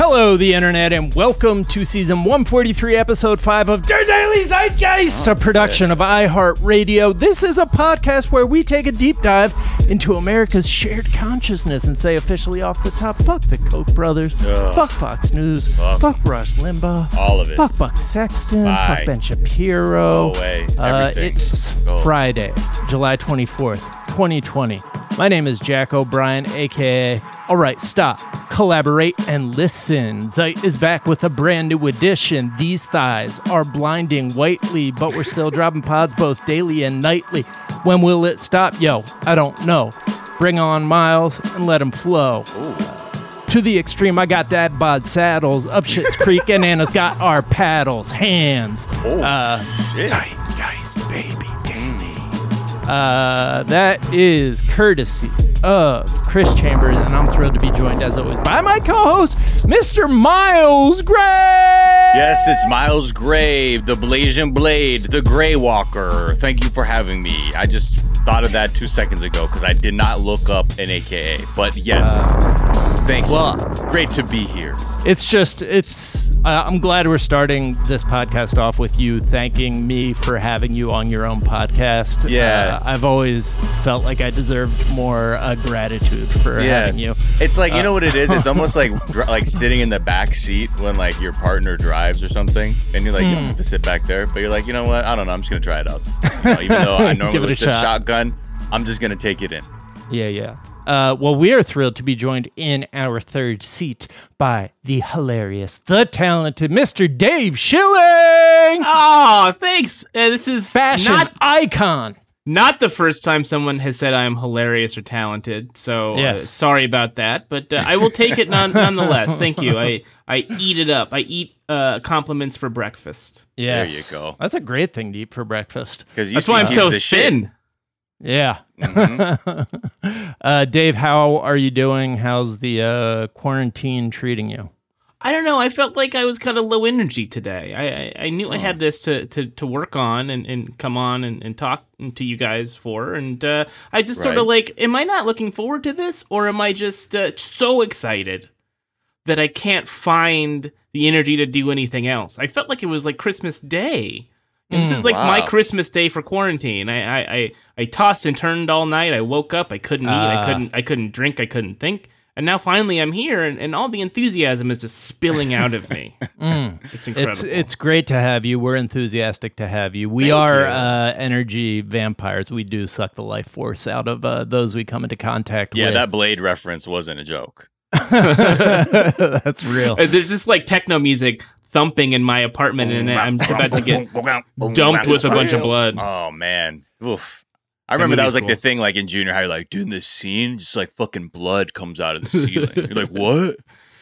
Hello, the internet, and welcome to season 143, episode 5 of Der Daily Zeitgeist, a production of iHeartRadio. This is a podcast where we take a deep dive into America's shared consciousness and say officially off the top, fuck the Koch brothers, Ugh. fuck Fox News, fuck, Fuck. Rush Limbaugh, All of it. fuck Buck Sexton, Bye. fuck Ben Shapiro. Uh, it's Go. Friday, July 24th, 2020. My name is Jack O'Brien, aka All Right, Stop, Collaborate, and Listen. Zeit is back with a brand new edition. These thighs are blinding whitely, but we're still dropping pods both daily and nightly. When will it stop? Yo, I don't know. Bring on Miles and let him flow. To the extreme, I got that bod saddles. Up Shit's Creek, and Anna's got our paddles, hands. Oh, uh, shit. Zeitgeist, baby. Uh, that is courtesy of Chris Chambers, and I'm thrilled to be joined, as always, by my co-host, Mr. Miles Gray. Yes, it's Miles Gray, the Blasian Blade, the Gray Walker. Thank you for having me. I just thought of that two seconds ago because I did not look up an AKA. But yes, thanks. well- Great to be here. It's just, it's. Uh, I'm glad we're starting this podcast off with you thanking me for having you on your own podcast. Yeah. Uh, I've always felt like I deserved more uh, gratitude for Yeah, having you. it's like you know what it is. It's almost like like sitting in the back seat when like your partner drives or something, and you're like you don't have to sit back there, but you're like you know what? I don't know. I'm just gonna try it out. You know, even though I Give normally it a sit shot. shotgun, I'm just gonna take it in. Yeah, yeah. Uh, well, we are thrilled to be joined in our third seat by the hilarious, the talented Mr. Dave Schilling, Oh, thanks. Uh, this is fashion not icon. not the first time someone has said I am hilarious or talented. So uh, sorry about that, but uh, I will take it non- nonetheless. Thank you. I I eat it up. I eat uh, compliments for breakfast. Yeah, there you go. That's a great thing to eat for breakfast. Because That's why I'm so of shit. Thin. Yeah. Mm-hmm. uh, Dave, how are you doing? How's the uh, quarantine treating you? I don't know. I felt like I was kind of low energy today. I I, I knew I Oh. had this to, to, to work on and, and come on and, and talk to you guys for, and uh, I just sort of like, am I not looking forward to this, or am I just uh, so excited that I can't find the energy to do anything else? I felt like it was like Christmas Day. And this Mm, is like my. Christmas day for quarantine. I, I, I, I tossed and turned all night. I woke up. I couldn't eat. Ah. I couldn't. I couldn't drink. I couldn't think. And now finally I'm here, and, and all the enthusiasm is just spilling out of me. Mm. It's incredible. It's it's great to have you. We're enthusiastic to have you. We Thank are you. uh, energy vampires. We do suck the life force out of uh, those we come into contact Yeah, with. Yeah, that blade reference wasn't a joke. That's real. There's just like techno music thumping in my apartment, and I'm just about to get dumped with a bunch of blood. Oh man, oof. I remember that was like the thing, like in junior high, like dude, in this scene, just like fucking blood comes out of the ceiling. You're like, what?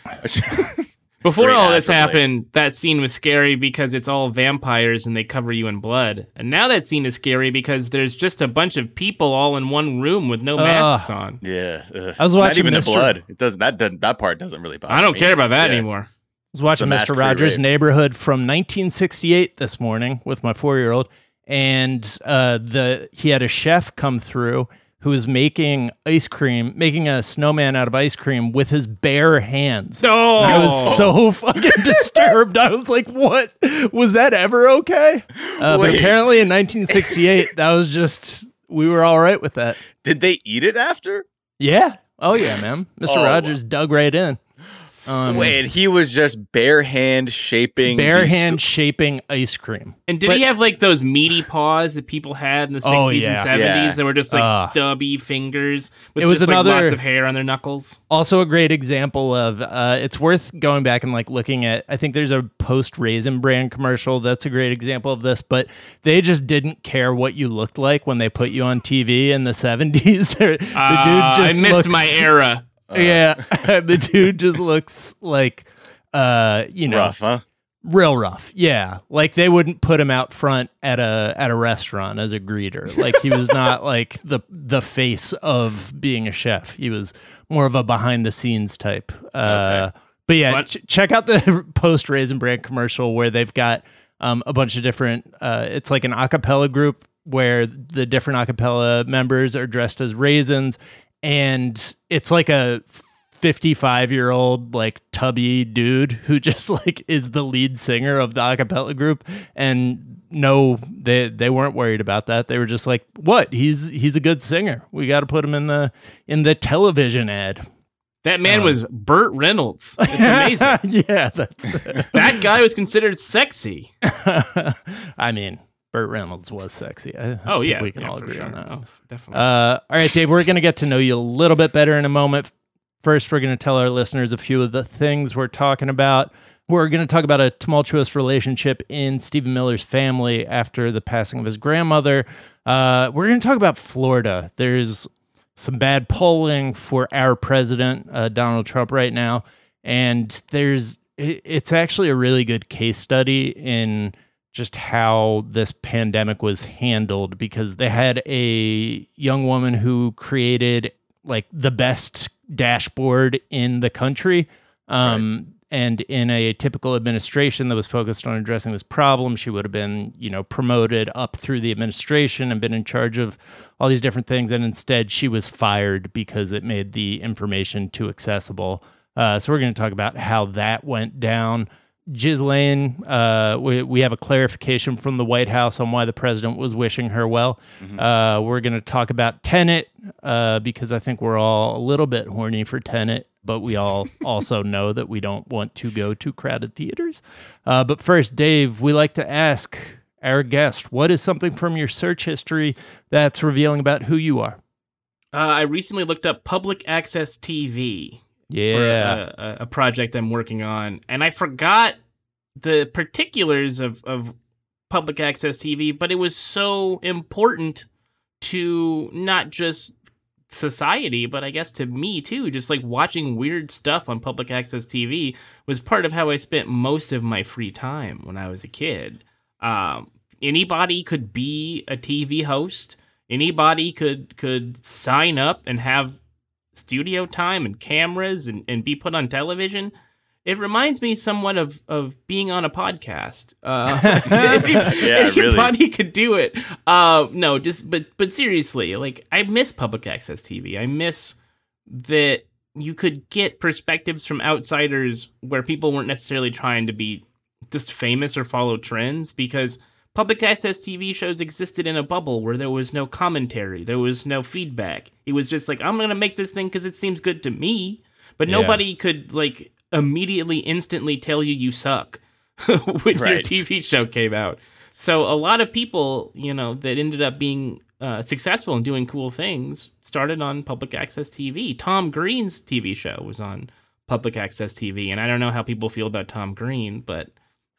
Before all this happened, that scene was scary because it's all vampires and they cover you in blood. And now that scene is scary because there's just a bunch of people all in one room with no masks on. yeah, ugh. I was Not watching even Mr. the blood. It doesn't. That doesn't, that part doesn't really bother I don't me. care about that Yeah. anymore. was watching It's a Mr. mask-free Rogers' rave. Neighborhood from 1968 this morning with my four year old, and uh, the he had a chef come through who was making ice cream, making a snowman out of ice cream with his bare hands. No, I was so fucking disturbed. I was like, "What was that ever okay?" Uh, but apparently, in 1968, that was just we were all right with that. Did they eat it after? Yeah. Oh yeah, man. Mr. Oh. Rogers dug right in. Um, Wait, he was just bare hand shaping. bare these- hand shaping ice cream. And did But- he have like those meaty paws that people had in the 60s Oh, yeah. and 70s Yeah. that were just like Ah. stubby fingers with It was just, like, another- lots of hair on their knuckles? Also, a great example of uh, it's worth going back and like looking at. I think there's a post Raisin Bran commercial that's a great example of this. But they just didn't care what you looked like when they put you on TV in the 70s. the dude Ah, just I missed looks- my era. Yeah, the dude just looks like uh, you know, rough, huh? real rough. Yeah, like they wouldn't put him out front at a at a restaurant as a greeter. Like he was not like the the face of being a chef. He was more of a behind the scenes type. Uh, But yeah, ch- check out the post Raisin Bran commercial where they've got um, a bunch of different. Uh, it's like an acapella group where the different acapella members are dressed as raisins, and it's like a 55 year old like tubby dude who just like is the lead singer of the acapella group and no they they weren't worried about that they were just like what he's he's a good singer we got to put him in the in the television ad That man um, was Burt Reynolds. It's amazing. yeah that's that guy was considered sexy. i mean burt reynolds was sexy I, Oh yeah, we can yeah, all agree sure. on that Oh, definitely. Uh, all right, Dave, we're going to get to know you a little bit better in a moment. First, we're going to tell our listeners a few of the things we're talking about. We're going to talk about a tumultuous relationship in Stephen Miller's family after the passing of his grandmother. Uh, we're going to talk about Florida. There's some bad polling for our president, uh, Donald Trump, right now. And there's, it- it's actually a really good case study in just how this pandemic was handled because they had a young woman who created like the best dashboard in the country. Um, And in a typical administration that was focused on addressing this problem, she would have been, you know, promoted up through the administration and been in charge of all these different things. And instead, she was fired because it made the information too accessible. Uh, so we're going to talk about how that went down. Ghislaine, uh, we, we have a clarification from the White House on why the president was wishing her well. Uh, we're going to talk about Tenet uh, because I think we're all a little bit horny for Tenet, but we all also know that we don't want to go to crowded theaters. Uh, but first, Dave, we like to ask our guest, what is something from your search history that's revealing about who you are? Uh, I recently looked up public access TV. Yeah. a, a, a project I'm working on, and I forgot the particulars of, of public access TV, but it was so important to not just society, but I guess to me too. Just like watching weird stuff on public access TV was part of how I spent most of my free time when I was a kid. Um, anybody could be a TV host. Anybody could could sign up and have studio time and cameras and, and be put on television. It reminds me somewhat of, of being on a podcast. Uh, Yeah, really. anybody could do it. Uh, no, just but but seriously, like I miss public access TV. I miss that you could get perspectives from outsiders where people weren't necessarily trying to be just famous or follow trends because public access TV shows existed in a bubble where there was no commentary, there was no feedback. It was just like I'm going to make this thing cuz it seems good to me, but Yeah. nobody could like immediately instantly tell you you suck when your TV show came out. So a lot of people, you know, that ended up being uh, successful and doing cool things started on public access TV. Tom Green's TV show was on public access TV, and I don't know how people feel about Tom Green, but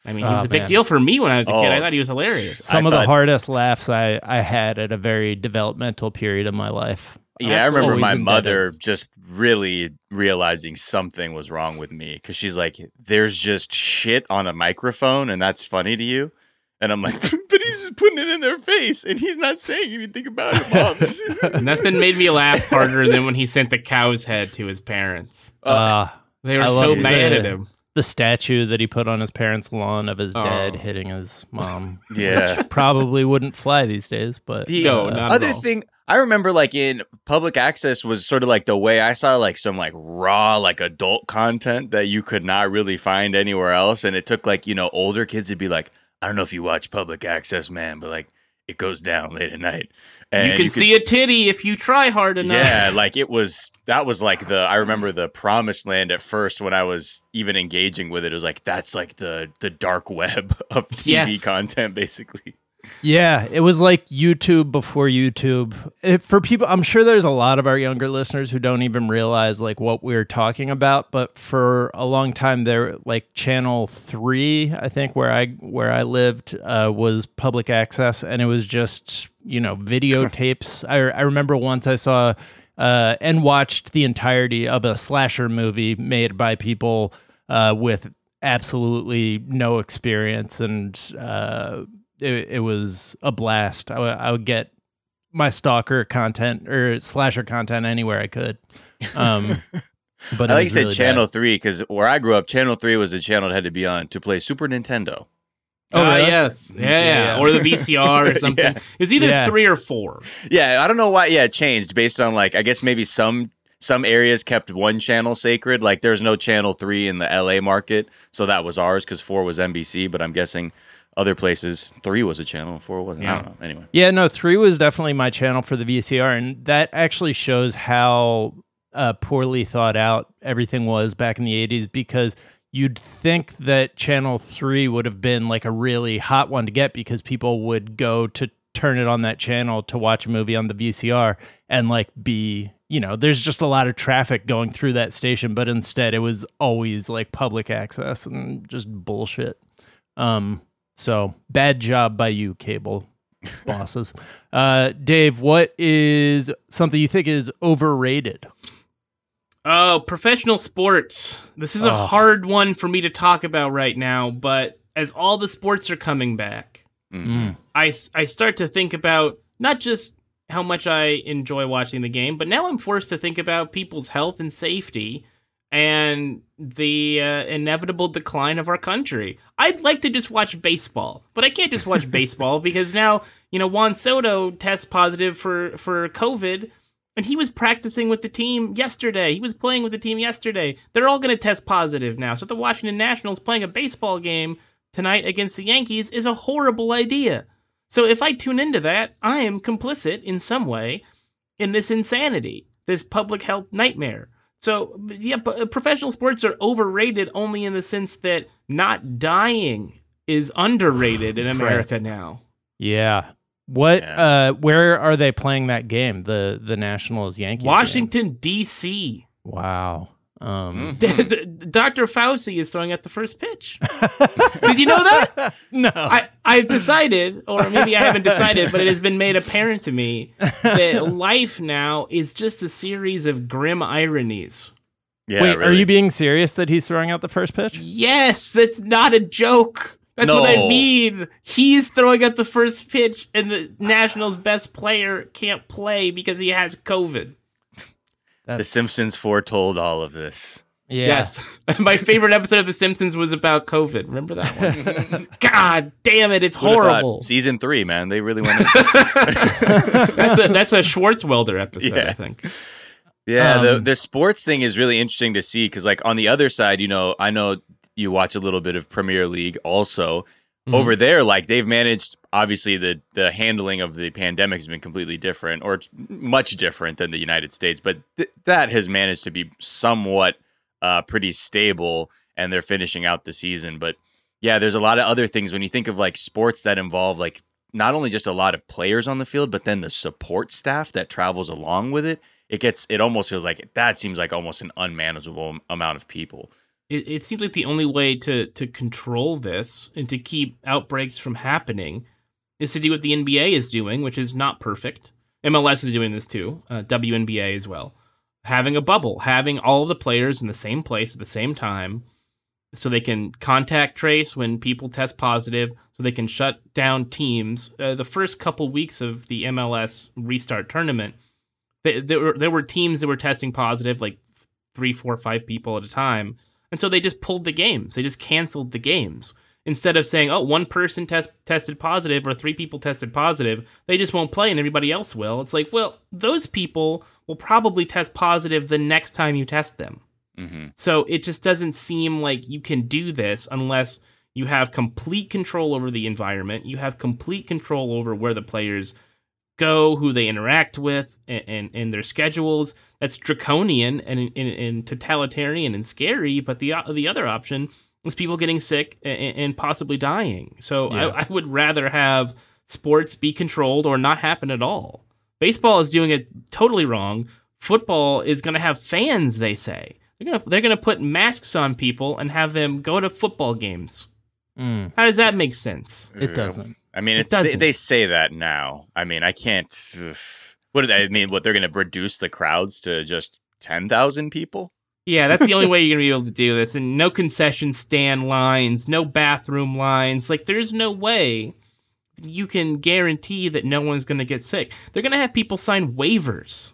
I mean, he was Oh, a big man. deal for me when I was a kid. I Oh. thought he was hilarious. Some I of the hardest laughs I, I had at a very developmental period of my life. Yeah, I remember my indebted. mother just really realizing something was wrong with me because she's like, "There's just shit on a microphone, and that's funny to you." And I'm like, "But he's just putting it in their face, and he's not saying anything about it, moms." Nothing made me laugh harder than when he sent the cow's head to his parents. Uh, They were I so mad at him. The statue that he put on his parents' lawn of his dad Oh. hitting his mom. Yeah. which probably wouldn't fly these days, but The No, uh, not at other all. thing I remember, like in public access, was sort of like the way I saw like some like raw like adult content that you could not really find anywhere else, and it took like you know older kids to be like, I don't know if you watch public access, man, but like it goes down late at night. And you can see a titty if you try hard enough. Yeah, like it was that was like the I remember the promised land at first when I was even engaging with it. It was like that's like the the dark web of TV Yes. content basically. Yeah, it was like YouTube before YouTube. It, for people, I'm sure there's a lot of our younger listeners who don't even realize like what we're talking about. But for a long time, there, like Channel Three, I think where I where I lived uh, was public access, and it was just you know videotapes. I I remember once I saw uh, and watched the entirety of a slasher movie made by people uh, with absolutely no experience and. Uh, it, it was a blast. I, w- I would get my stalker content or slasher content anywhere I could. Um, but I like you said really Channel bad. Three because where I grew up, Channel Three was a channel that had to be on to play Super Nintendo. Oh, Ah, really? yes. Yeah, Yeah, yeah. yeah. Or the VCR or something. Yeah. It's either Yeah. three or four. Yeah, I don't know why. Yeah, it changed based on like I guess maybe some some areas kept one channel sacred. Like there's no channel three in the LA market, so that was ours because four was NBC. But I'm guessing other places three was a channel and four wasn't. I Yeah. don't know. Anyway, Yeah, no, three was definitely my channel for the VCR, and that actually shows how uh, poorly thought out everything was back in the '80s. Because you'd think that channel three would have been like a really hot one to get because people would go to turn it on that channel to watch a movie on the VCR and like be, you know, there's just a lot of traffic going through that station, but instead it was always like public access and just bullshit. Um, so bad job by you, cable bosses. Uh, Dave, what is something you think is overrated? Oh, professional sports. This is a Oh. hard one for me to talk about right now, but as all the sports are coming back, Mhm. I, I start to think about not just how much I enjoy watching the game, but now I'm forced to think about people's health and safety and the uh, inevitable decline of our country. I'd like to just watch baseball, but I can't just watch baseball because now, you know, Juan Soto tests positive for, for COVID and he was practicing with the team yesterday. He was playing with the team yesterday. They're all going to test positive now. So the Washington Nationals playing a baseball game tonight against the Yankees is a horrible idea. So if I tune into that, I am complicit in some way in this insanity, this public health nightmare. So yeah, p- professional sports are overrated only in the sense that not dying is underrated in America now. Yeah. What? Yeah. Uh, where are they playing that game? The the Nationals Yankees. game? Washington D.C. Wow. Um, Mhm. D- d- Dr. Fauci is throwing out the first pitch. Did you know that? no. I, I've decided, or maybe I haven't decided, but it has been made apparent to me that life now is just a series of grim ironies. Yeah, Wait, are you being serious that he's throwing out the first pitch? Yes, that's not a joke. That's what I mean. He's throwing out the first pitch, and the Nationals' best player can't play because he has COVID. The Simpsons foretold all of this. Yeah. Yes. My favorite episode of The Simpsons was about COVID. Remember that one? God damn it, it's Who'da thought? horrible. Season three, man, they really went. That's a that's a Swartzwelder episode, Yeah. I think. Yeah, the Um, the sports thing is really interesting to see because, like, on the other side, you know, I know you watch a little bit of Premier League also. Mhm. Over there, like they've managed. Obviously, the the handling of the pandemic has been completely different, or much different than the United States. But th- that has managed to be somewhat uh, pretty stable, and they're finishing out the season. But yeah, there's a lot of other things when you think of like sports that involve like not only just a lot of players on the field, but then the support staff that travels along with it. It gets it almost feels like that seems like almost an unmanageable amount of people. It, it seems like the only way to to control this and to keep outbreaks from happening is to do what the NBA is doing, which is not perfect. MLS is doing this too, uh, WNBA as well. Having a bubble, having all of the players in the same place at the same time, so they can contact trace when people test positive, so they can shut down teams. Uh, the first couple weeks of the MLS restart tournament, there were there were teams that were testing positive, like three, four, five people at a time, and so they just pulled the games. They just canceled the games instead of saying, "Oh, one person test tested positive or three people tested positive." They just won't play, and everybody else will. It's like, well, those people will probably test positive the next time you test them. hmm So it just doesn't seem like you can do this unless you have complete control over the environment. You have complete control over where the players go, who they interact with, and, and, and their schedules. That's draconian and, and, and totalitarian and scary. But the the other option is people getting sick and, and possibly dying. So Yeah. I, I would rather have sports be controlled or not happen at all. Baseball is doing it totally wrong. Football is going to have fans. They say they're going to they're going to put masks on people and have them go to football games. Mm, How does that make sense? it doesn't. I mean, It they, they say that now. I mean, I can't. ugh. What do they I mean? What they're going to reduce the crowds to just ten thousand people? Yeah, that's the only way you're going to be able to do this. And no concession stand lines, no bathroom lines. Like, there's no way you can guarantee that no one's going to get sick. They're going to have people sign waivers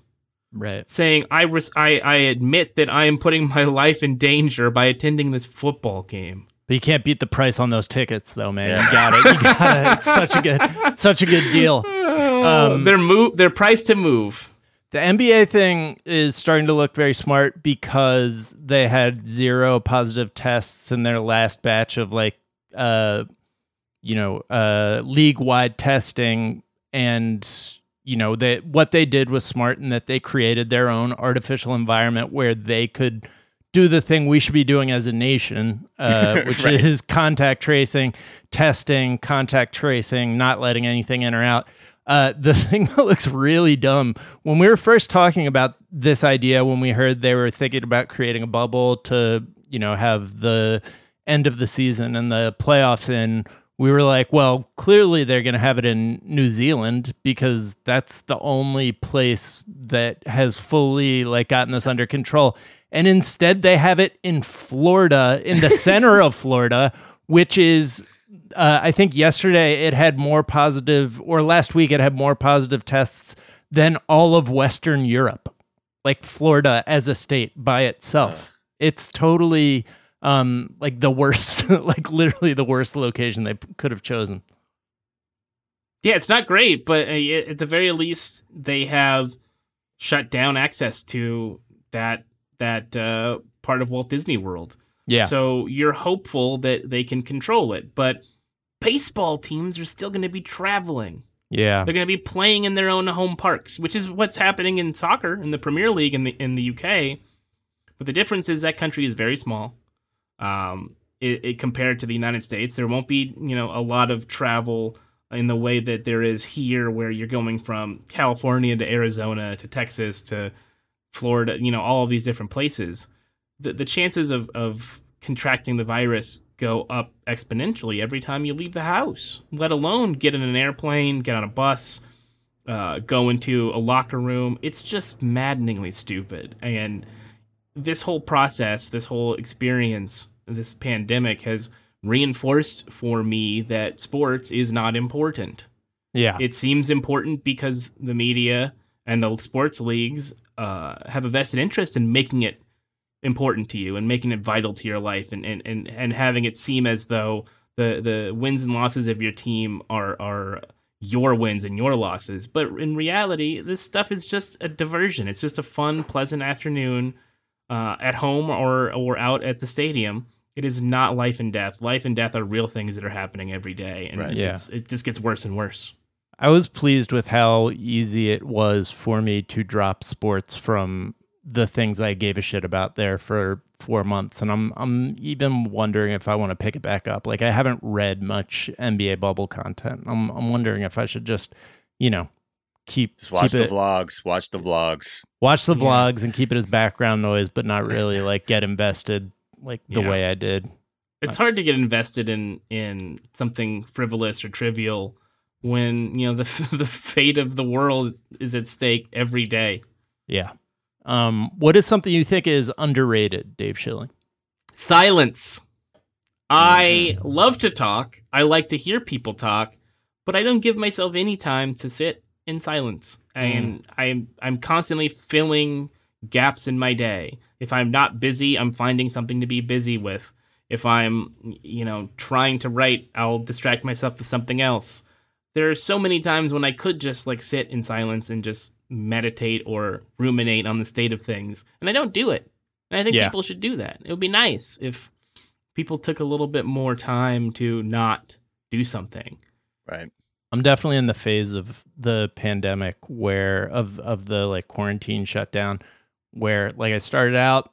Right. saying, I, res- I, I admit that I am putting my life in danger by attending this football game. But you can't beat the price on those tickets, though, man. Yeah. You got it. You got it. It's such a good, such a good deal. Um, they're, move, they're priced to move. The NBA thing is starting to look very smart because they had zero positive tests in their last batch of like uh you know, uh league-wide testing and you know, they what they did was smart in that they created their own artificial environment where they could do the thing we should be doing as a nation, uh, which Right. is contact tracing, testing, contact tracing, not letting anything in or out. Uh, the thing that looks really dumb when we were first talking about this idea, when we heard they were thinking about creating a bubble to, you know, have the end of the season and the playoffs in, we were like, well, clearly they're going to have it in New Zealand because that's the only place that has fully like gotten this under control. And instead they have it in Florida, in the center of Florida, which is uh, I think yesterday it had more positive, or last week it had more positive tests than all of Western Europe, like Florida as a state by itself. It's totally um, like the worst, like literally the worst location they could have chosen. Yeah, it's not great, but uh, at the very least, they have shut down access to that that uh, part of Walt Disney World. Yeah. So you're hopeful that they can control it, but baseball teams are still going to be traveling. yeah. They're going to be playing in their own home parks, which is what's happening in soccer in the Premier League in the in the UK. But the difference is that country is very small. Um, it, it compared to the United States, there won't be you know a lot of travel in the way that there is here, where you're going from California to Arizona to Texas to Florida. You know all of these different places. The the chances of of contracting the virus go up exponentially every time you leave the house, let alone get in an airplane, get on a bus, uh, go into a locker room. It's just maddeningly stupid. And this whole process, this whole experience, this pandemic has reinforced for me that sports is not important. Yeah. It seems important because the media and the sports leagues uh, have a vested interest in making it important to you and making it vital to your life and, and, and, and having it seem as though the, the wins and losses of your team are, are your wins and your losses. But in reality, this stuff is just a diversion. It's just a fun, pleasant afternoon uh, at home or, or out at the stadium. It is not life and death. Life and death are real things that are happening every day. And Right. Yeah. it's, it just gets worse and worse. I was pleased with how easy it was for me to drop sports from the things I gave a shit about there for four months, and I'm I'm even wondering if I want to pick it back up. Like I haven't read much NBA bubble content. I'm I'm wondering if I should just, you know, keep Just watch keep the it, vlogs. Watch the vlogs. watch the Yeah. vlogs and keep it as background noise, but not really like get invested like the Yeah. way I did. It's hard to get invested in in something frivolous or trivial when you know the the fate of the world is at stake every day. Yeah. Um, what is something you think is underrated, Dave Schilling? Silence. I love to talk. I like to hear people talk, but I don't give myself any time to sit in silence. And I'm I'm constantly filling gaps in my day. If I'm not busy, I'm finding something to be busy with. If I'm, you know, trying to write, I'll distract myself with something else. There are so many times when I could just like sit in silence and just meditate or ruminate on the state of things, and I don't do it. And I think Yeah. people should do that. It would be nice if people took a little bit more time to not do something. Right. I'm definitely in the phase of the pandemic where of of the like quarantine shutdown where like I started out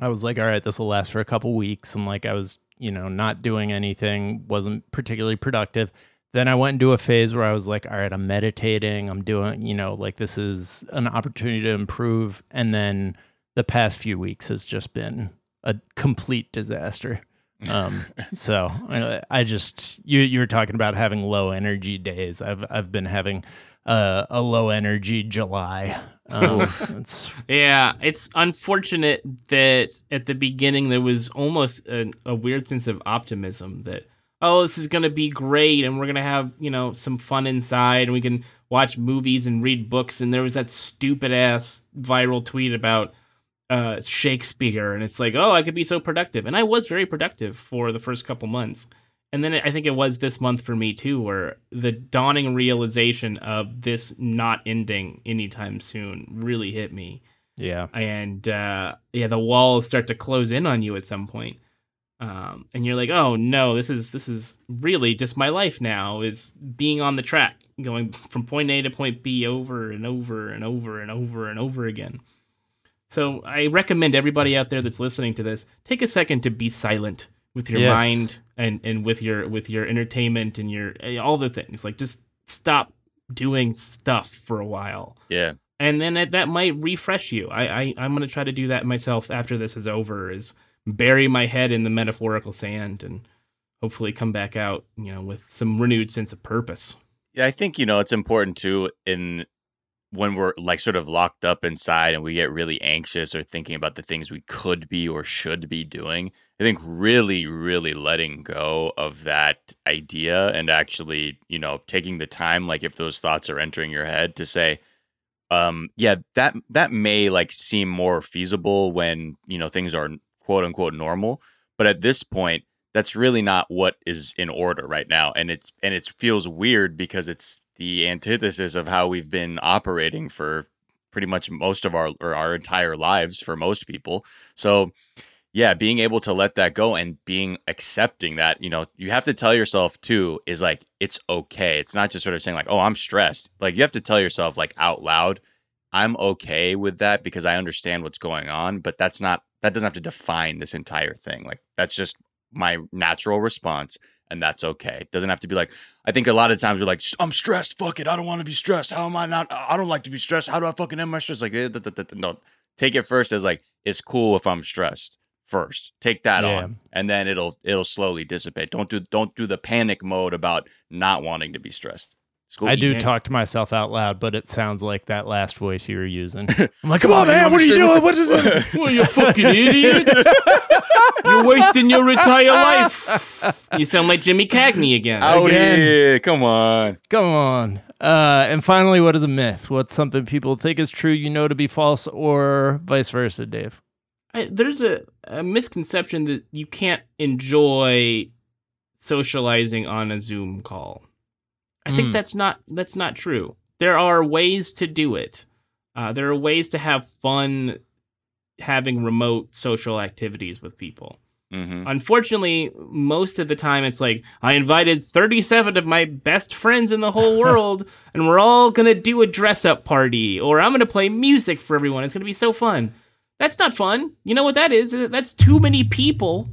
I was like all right this will last for a couple weeks and like I was you know not doing anything wasn't particularly productive then I went into a phase where I was like all right I'm meditating I'm doing you know like this is an opportunity to improve. And then the past few weeks has just been a complete disaster. Um so I, I just you you were talking about having low energy days. I've i've been having uh, a low energy july. Um, it's Yeah, it's unfortunate that at the beginning there was almost a, a weird sense of optimism that oh this is gonna be great and we're gonna have you know some fun inside and we can watch movies and read books and there was that stupid ass viral tweet about uh, Shakespeare and it's like oh I could be so productive and I was very productive for the first couple months and then I think it was this month for me too, where the dawning realization of this not ending anytime soon really hit me. Yeah. And uh, yeah, the walls start to close in on you at some point. Um, and you're like, oh no, this is this is really just my life now is being on the track, going from point A to point B over and over and over and over and over again. So I recommend everybody out there that's listening to this take a second to be silent with your Yes. mind and and with your with your entertainment and your eh, all the things. Like just stop doing stuff for a while Yeah. and then it, that might refresh you. I, I I'm gonna try to do that myself after this is over. Is bury my head in the metaphorical sand and hopefully come back out, you know, with some renewed sense of purpose. Yeah, I think you know it's important too in when we're like sort of locked up inside and we get really anxious or thinking about the things we could be or should be doing. I think really, really letting go of that idea and actually, you know, taking the time, like if those thoughts are entering your head, to say, um, yeah, that that may like seem more feasible when you know things are quote unquote normal, but at this point, that's really not what is in order right now. And it's and it feels weird because it's the antithesis of how we've been operating for pretty much most of our or our entire lives for most people. So yeah being able to let that go and being accepting that you know you have to tell yourself too is like it's okay. It's not just sort of saying like oh i'm stressed. Like you have to tell yourself like out loud i'm okay with that because i understand what's going on but that's not that doesn't have to define this entire thing like that's just my natural response and that's okay. It doesn't have to be like i think a lot of times we're like i'm stressed fuck it i don't want to be stressed how am i not i don't like to be stressed how do i fucking end my stress? Like eh, da, da, da, da. no. Take it first as like it's cool if i'm stressed first. Take that Yeah. on and then it'll it'll slowly dissipate. Don't do don't do the panic mode about not wanting to be stressed I do ham. talk to myself out loud, but it sounds like that last voice you were using. I'm like, come on man what are you doing what is it Well, you fucking idiot! You're wasting your entire life. You sound like Jimmy Cagney again. out Again. here come on Come on. Uh, and finally, what is a myth? What's something people think is true, you know to be false, or vice versa, Dave? I, there's a, a misconception that you can't enjoy socializing on a Zoom call. I think Mm. that's not that's not true. There are ways to do it. Uh, there are ways to have fun having remote social activities with people. hmm Unfortunately, most of the time it's like I invited 37 of my best friends in the whole world and we're all going to do a dress up party or I'm going to play music for everyone. It's going to be so fun. That's not fun. You know what that is? That's too many people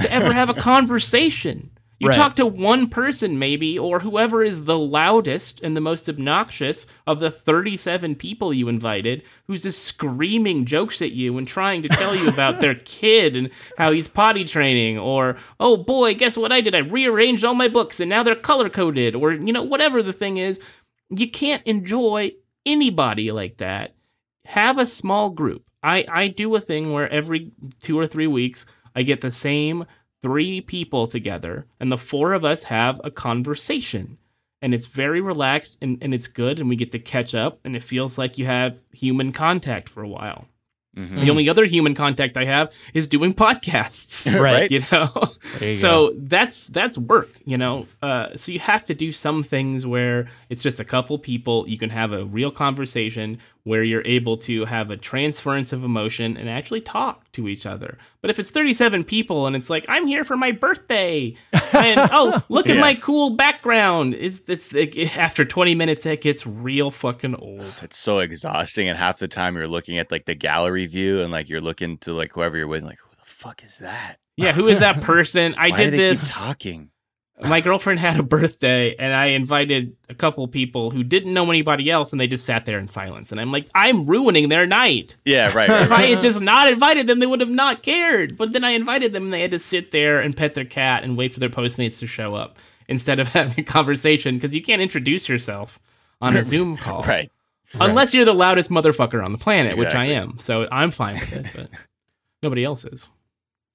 to ever have a conversation. You Right. talk to one person, maybe, or whoever is the loudest and the most obnoxious of the 37 people you invited, who's just screaming jokes at you and trying to tell you about their kid and how he's potty training, or, oh boy, guess what I did? I rearranged all my books and now they're color coded, or, you know, whatever the thing is. You can't enjoy anybody like that. Have a small group. I, I do a thing where every two or three weeks I get the same three people together and the four of us have a conversation. And it's very relaxed and, and it's good and we get to catch up and it feels like you have human contact for a while. Hmm the only other human contact i have is doing podcasts Right. you know? You so that's that's work you know? Uh, so you have to do some things where it's just a couple people you can have a real conversation where you're able to have a transference of emotion and actually talk to each other. But if it's 37 people and it's like i'm here for my birthday and oh look at my cool background it's, it's it, after 20 minutes it gets real fucking old. It's so exhausting and half the time you're looking at like the gallery view and like you're looking to like whoever you're with like who the fuck is that? Yeah who is that person? I Why did this. talking my girlfriend had a birthday and I invited a couple people who didn't know anybody else and they just sat there in silence. And I'm like, I'm ruining their night. yeah right, right, If right. I had just not invited them, they would have not cared. But then I invited them and they had to sit there and pet their cat and wait for their Postmates to show up instead of having a conversation because you can't introduce yourself on a Zoom call. right Unless you're the loudest motherfucker on the planet, which I am. So I'm fine with it, but nobody else is.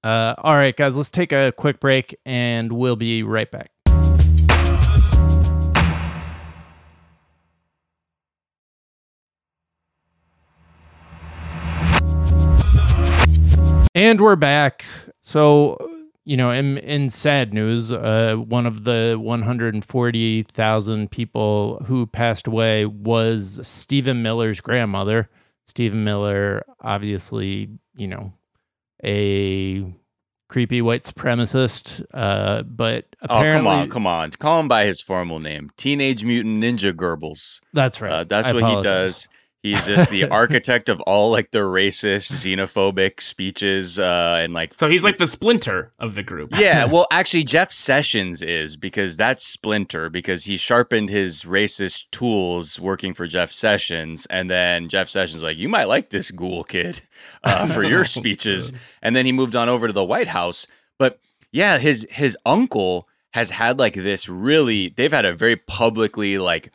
Uh, all right, guys, let's take a quick break and we'll be right back. And we're back. So, you know, in, in sad news, uh, one of the 140,000 people who passed away was Stephen Miller's grandmother. Stephen Miller, obviously, you know, a creepy white supremacist, uh, but apparently, oh come on, come on, call him by his formal name, Teenage Mutant Ninja Goebbels. That's right. Uh, that's I what apologize. he does. He's just the architect of all like the racist, xenophobic speeches, uh, and like. So he's like the splinter of the group. Yeah, well, actually, Jeff Sessions is because that's Splinter because he sharpened his racist tools working for Jeff Sessions, and then Jeff Sessions like, you might like this ghoul kid uh, for your speeches, and then he moved on over to the White House. But yeah, his his uncle has had like this really. They've had a very publicly like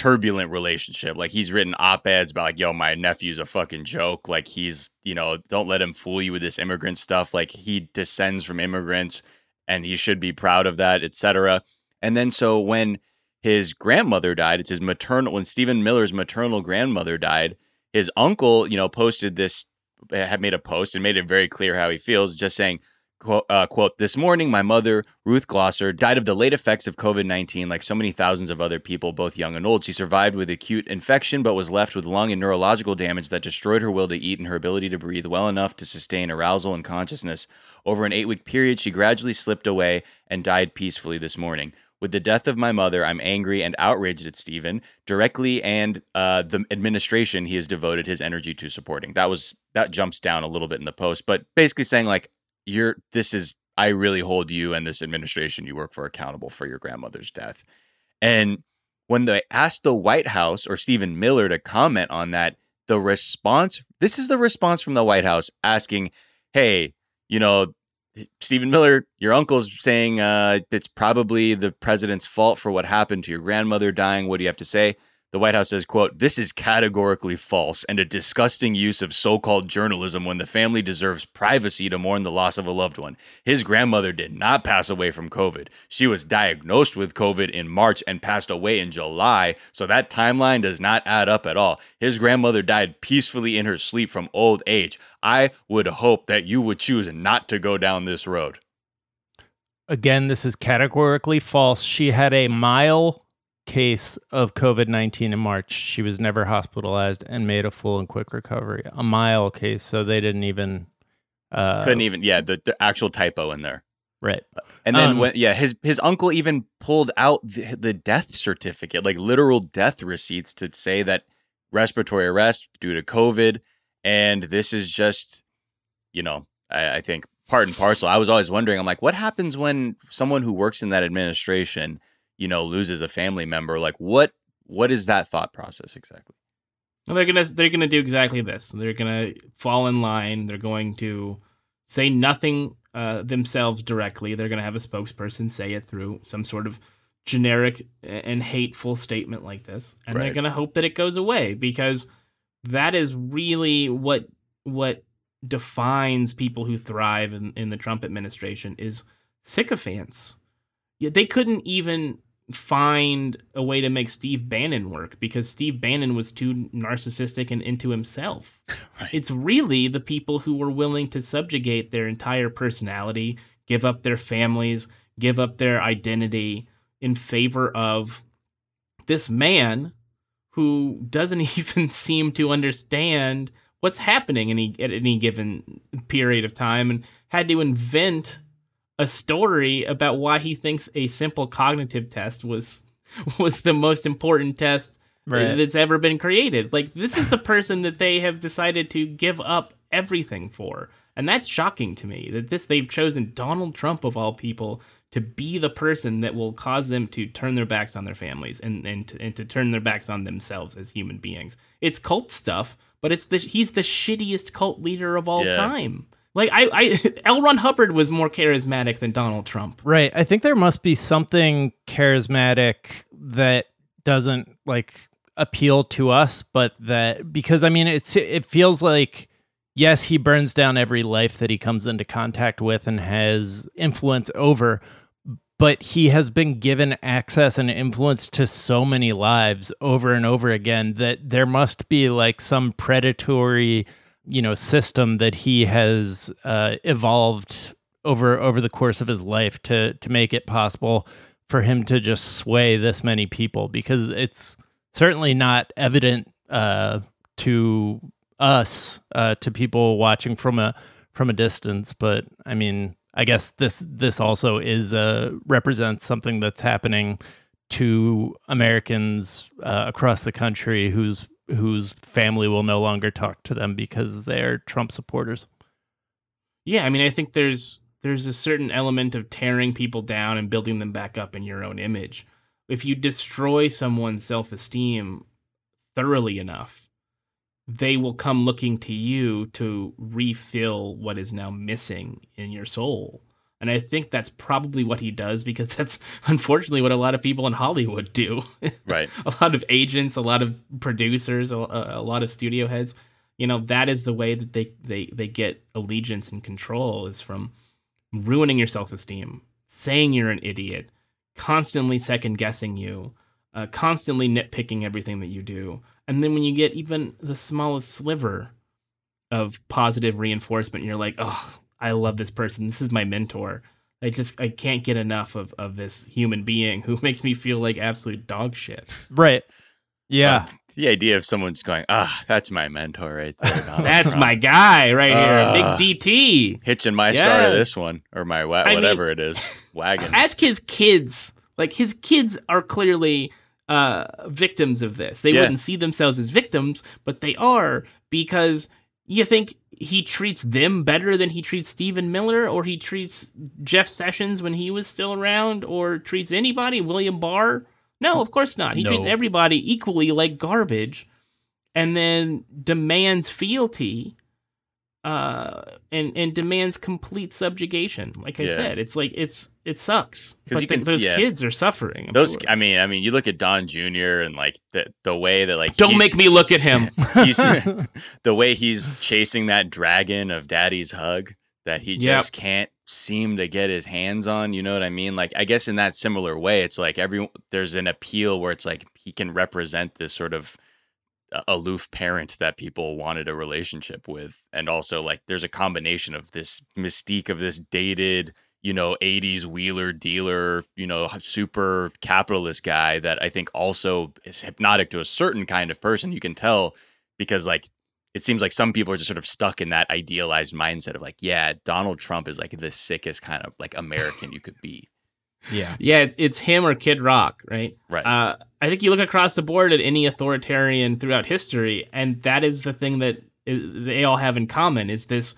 turbulent relationship. Like he's written op-eds about like, yo, my nephew's a fucking joke. Like he's, you know, don't let him fool you with this immigrant stuff. Like he descends from immigrants and he should be proud of that, etc. And then so when his grandmother died, it's his maternal when Stephen Miller's maternal grandmother died, his uncle, you know, posted this eh, had made a post and made it very clear how he feels, just saying, Quote, uh, quote, this morning, my mother, Ruth Glosser, died of the late effects of COVID 19, like so many thousands of other people, both young and old. She survived with acute infection, but was left with lung and neurological damage that destroyed her will to eat and her ability to breathe well enough to sustain arousal and consciousness. Over an eight week period, she gradually slipped away and died peacefully this morning. With the death of my mother, I'm angry and outraged at Stephen directly and uh, the administration he has devoted his energy to supporting. That was that jumps down a little bit in the post, but basically saying like you're this is I really hold you and this administration you work for accountable for your grandmother's death. And when they asked the White House or Stephen Miller to comment on that, the response this is the response from the White House asking, "Hey, you know, Stephen Miller, your uncle's saying uh, it's probably the president's fault for what happened to your grandmother dying. What do you have to say?" The White House says, quote, this is categorically false and a disgusting use of so-called journalism when the family deserves privacy to mourn the loss of a loved one. His grandmother did not pass away from COVID. She was diagnosed with COVID in March and passed away in July, so that timeline does not add up at all. His grandmother died peacefully in her sleep from old age. I would hope that you would choose not to go down this road. Again, this is categorically false. She had a mile case of COVID 19 in March. She was never hospitalized and made a full and quick recovery. A mild case, so they didn't even. Uh, Couldn't even, yeah, the, the actual typo in there. Right. And then um, when yeah, his his uncle even pulled out the, the, death certificate, like literal death receipts to say that respiratory arrest due to COVID. And this is just, you know, I, I think part and parcel. I was always wondering, I'm like, what happens when someone who works in that administration you know loses a family member like what what is that thought process exactly? Well they're gonna they're gonna do exactly this. They're gonna fall in line. They're going to say nothing uh, themselves directly. They're gonna have a spokesperson say it through some sort of generic and hateful statement like this. And right. they're gonna hope that it goes away because that is really what what defines people who thrive in, in the Trump administration is sycophants. Yeah, they couldn't even find a way to make Steve Bannon work because Steve Bannon was too narcissistic and into himself. right. It's really the people who were willing to subjugate their entire personality, give up their families, give up their identity in favor of this man who doesn't even seem to understand what's happening any, at any given period of time and had to invent a story about why he thinks a simple cognitive test was was the most important test right. that's ever been created. Like this is the person that they have decided to give up everything for. And that's shocking to me that this they've chosen Donald Trump of all people to be the person that will cause them to turn their backs on their families and and to, and to turn their backs on themselves as human beings. It's cult stuff, but it's the he's the shittiest cult leader of all yeah. time. Like I, I L. Ron Hubbard was more charismatic than Donald Trump. Right. I think there must be something charismatic that doesn't like appeal to us, but that because I mean it's it feels like yes, he burns down every life that he comes into contact with and has influence over, but he has been given access and influence to so many lives over and over again that there must be like some predatory you know system that he has uh, evolved over over the course of his life to to make it possible for him to just sway this many people because it's certainly not evident uh, to us uh, to people watching from a from a distance. But i mean i guess this this also is uh represents something that's happening to americans uh, across the country whose whose family will no longer talk to them because they're trump supporters Yeah, I mean, I think there's there's a certain element of tearing people down and building them back up in your own image. If you destroy someone's self-esteem thoroughly enough, they will come looking to you to refill what is now missing in your soul. And I think that's probably what he does because that's unfortunately what a lot of people in Hollywood do. Right. a lot of agents, a lot of producers, a, a lot of studio heads. You know, that is the way that they they they get allegiance and control is from ruining your self esteem, saying you're an idiot, constantly second guessing you, uh, constantly nitpicking everything that you do, and then when you get even the smallest sliver of positive reinforcement, you're like, oh, I love this person. This is my mentor. I just I can't get enough of of this human being who makes me feel like absolute dog shit. right yeah But the idea of someone's going, ah, that's my mentor right there. That's Trump. my guy right Uh, here, Big DT. hitching my star to this one or my wa- I mean- whatever it is wagon. Ask his kids. Like his kids are clearly uh, victims of this. They Yeah. wouldn't see themselves as victims, but they are because you think he treats them better than he treats Stephen Miller, or he treats Jeff Sessions when he was still around, or treats anybody, William Barr. No, of course not. He treats everybody equally like garbage, and then demands fealty, uh, and and demands complete subjugation. Like I Yeah. said, it's like it's it sucks because th- those yeah. kids are suffering. I'm Those, sure. I mean, I mean, you look at Don Jr. and like the the way that like Don't make me look at him. the way he's chasing that dragon of Daddy's hug that he Yep. just can't seem to get his hands on. You know what I mean? Like, I guess in that similar way, it's like every there's an appeal where it's like he can represent this sort of aloof parent that people wanted a relationship with, and also like there's a combination of this mystique of this dated. You know, 80s wheeler dealer, you know, super capitalist guy that I think also is hypnotic to a certain kind of person. You can tell because like it seems like some people are just sort of stuck in that idealized mindset of like, yeah, Donald Trump is like the sickest kind of like American you could be. Yeah yeah, it's it's him or Kid Rock, right? Right. Uh, I think you look across the board at any authoritarian throughout history, and that is the thing that they all have in common is this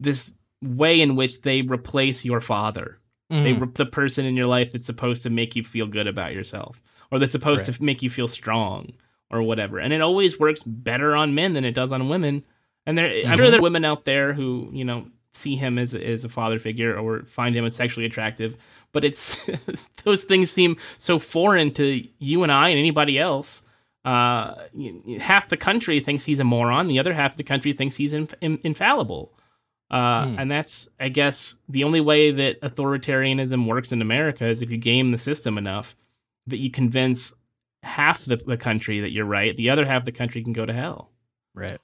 this way in which they replace your father. They Mhm. re- the person in your life that's supposed to make you feel good about yourself, or that's supposed Right. to make you feel strong, or whatever. And it always works better on men than it does on women. And there, I'm sure there are women out there who you know see him as a, as a father figure or find him as sexually attractive, but it's those things seem so foreign to you and I and anybody else. Uh, half the country thinks he's a moron. The other half of the country thinks he's inf- in- infallible. Uh, Hmm. And that's, I guess, the only way that authoritarianism works in America is if you game the system enough that you convince half the, the country that you're right. The other half of the country can go to hell. Right.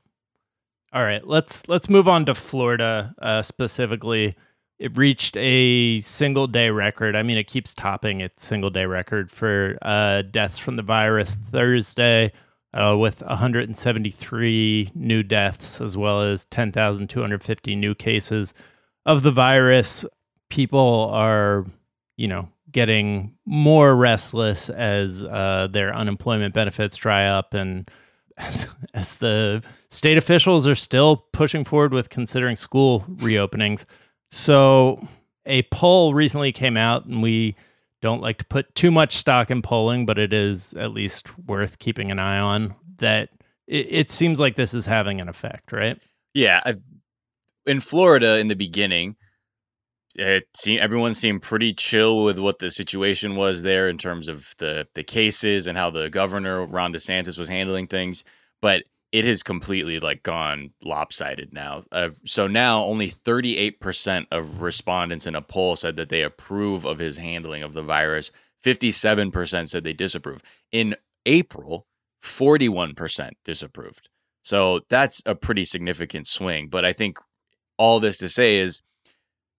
All right. Let's let's move on to Florida uh, specifically. It reached a single day record. I mean, it keeps topping its single day record for uh, deaths from the virus Thursday, uh, with 173 new deaths as well as 10,250 new cases of the virus. People are, you know, getting more restless as uh, their unemployment benefits dry up and as, as the state officials are still pushing forward with considering school reopenings. So, a poll recently came out, and we don't like to put too much stock in polling, but it is at least worth keeping an eye on. That it, it seems like this is having an effect, right? Yeah, I've, in Florida in the beginning, it seemed everyone seemed pretty chill with what the situation was there in terms of the the cases and how the governor Ron DeSantis was handling things. But it has completely like gone lopsided now. Uh, so now only 38% of respondents in a poll said that they approve of his handling of the virus. 57% said they disapprove. In April, 41% disapproved. So that's a pretty significant swing. But I think all this to say is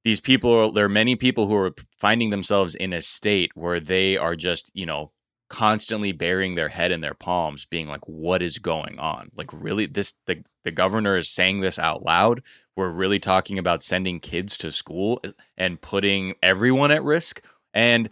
these people are there are many people who are finding themselves in a state where they are just you know constantly burying their head in their palms being like what is going on? Like really this the, the governor is saying this out loud. We're really talking about sending kids to school and putting everyone at risk. And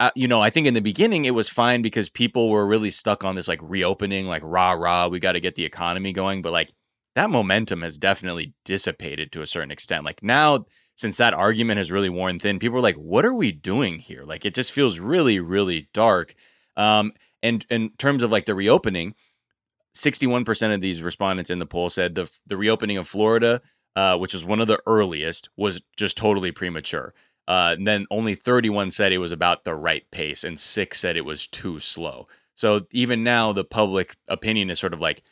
uh, you know i think in the beginning it was fine because people were really stuck on this like reopening like rah rah we got to get the economy going. But like that momentum has definitely dissipated to a certain extent. Like now since that argument has really worn thin, people are like, what are we doing here? Like it just feels really, really dark. Um, and in terms of like the reopening, 61% of these respondents in the poll said the the reopening of Florida, uh, which was one of the earliest, was just totally premature. Uh, and then only 31 said it was about the right pace, and six said it was too slow. So even now, the public opinion is sort of like,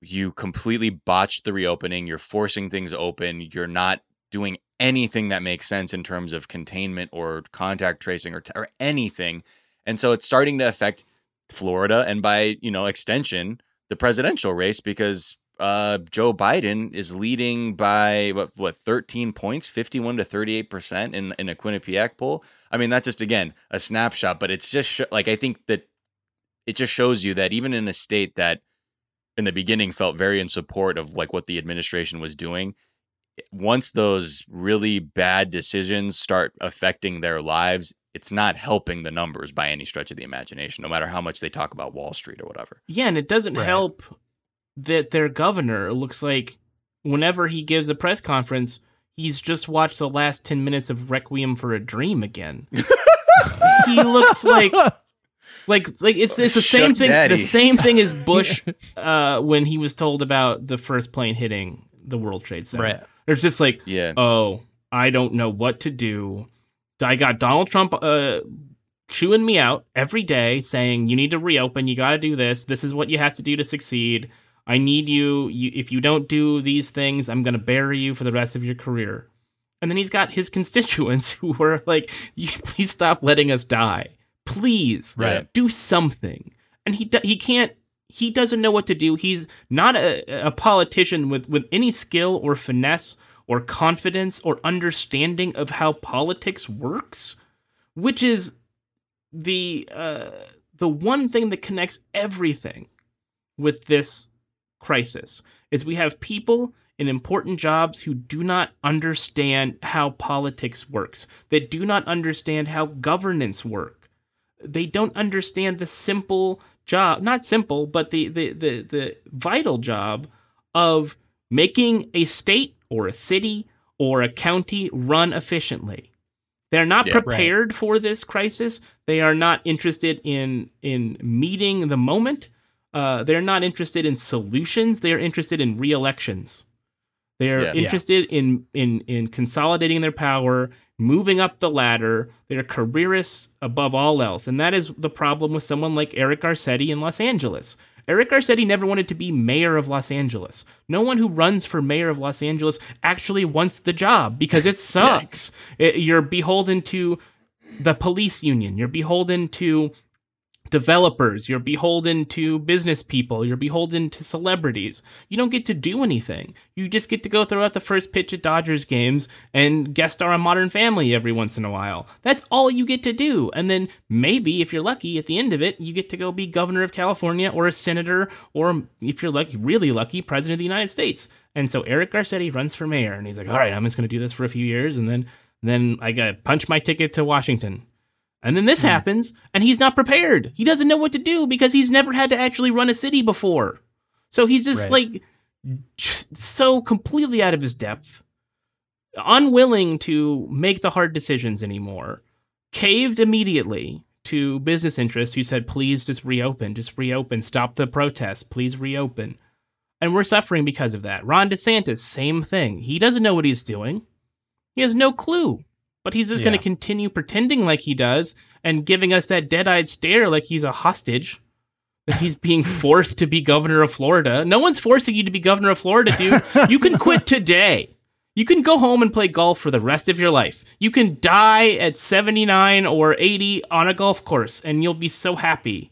you completely botched the reopening. You're forcing things open. You're not doing anything that makes sense in terms of containment or contact tracing or, t- or anything. And so it's starting to affect Florida and by, you know, extension, the presidential race because uh, Joe Biden is leading by what, what 13 points, 51 to 38% in, in a Quinnipiac poll. I mean, that's just, again, a snapshot, but it's just sh- like, I think that it just shows you that even in a state that in the beginning felt very in support of like what the administration was doing, once those really bad decisions start affecting their lives, it's not helping the numbers by any stretch of the imagination, no matter how much they talk about Wall Street or whatever. Yeah, and it doesn't right. help that their governor looks like whenever he gives a press conference, he's just watched the last 10 minutes of Requiem for a Dream again. he looks like like like it's it's the Shook same thing Daddy. the same thing as Bush uh, when he was told about the first plane hitting the World Trade Center. Right. There's just like, yeah. oh, I don't know what to do. I got Donald Trump uh, chewing me out every day saying, you need to reopen. You got to do this. This is what you have to do to succeed. I need you. you if you don't do these things, I'm going to bury you for the rest of your career. And then he's got his constituents who were like, please stop letting us die. Please right. do something. And he, he can't he doesn't know what to do. He's not a, a politician with, with any skill or finesse or confidence or understanding of how politics works, which is the uh, the one thing that connects everything with this crisis is we have people in important jobs who do not understand how politics works. that do not understand how governance work. They don't understand the simple job not simple but the the the, the vital job of making a state or a city or a county run efficiently. They're not yeah, prepared right. for this crisis. They are not interested in in meeting the moment. Uh, they're not interested in solutions. They're interested in re-elections. They're yeah, interested yeah. in in in consolidating their power moving up the ladder. They're careerists above all else. And that is the problem with someone like Eric Garcetti in Los Angeles. Eric Garcetti never wanted to be mayor of Los Angeles. No one who runs for mayor of Los Angeles actually wants the job because it sucks. it, you're beholden to the police union. You're beholden to developers, you're beholden to business people, you're beholden to celebrities. You don't get to do anything. You just get to go throw out the first pitch at Dodgers games and guest star on Modern Family every once in a while. That's all you get to do. And then maybe, if you're lucky, at the end of it, you get to go be governor of California or a senator, or if you're lucky, really lucky, president of the United States. And so Eric Garcetti runs for mayor, and he's like, all right, I'm just going to do this for a few years, and then then I got punch my ticket to Washington. And then this hmm. happens, and he's not prepared. He doesn't know what to do because he's never had to actually run a city before. So he's just right. like just so completely out of his depth, unwilling to make the hard decisions anymore, caved immediately to business interests who said, please just reopen, just reopen, stop the protests, please reopen. And we're suffering because of that. Ron DeSantis, same thing. He doesn't know what he's doing. He has no clue but he's just yeah. going to continue pretending like he does and giving us that dead-eyed stare like he's a hostage that he's being forced to be governor of Florida. No one's forcing you to be governor of Florida, dude. You can quit today. You can go home and play golf for the rest of your life. You can die at 79 or 80 on a golf course and you'll be so happy.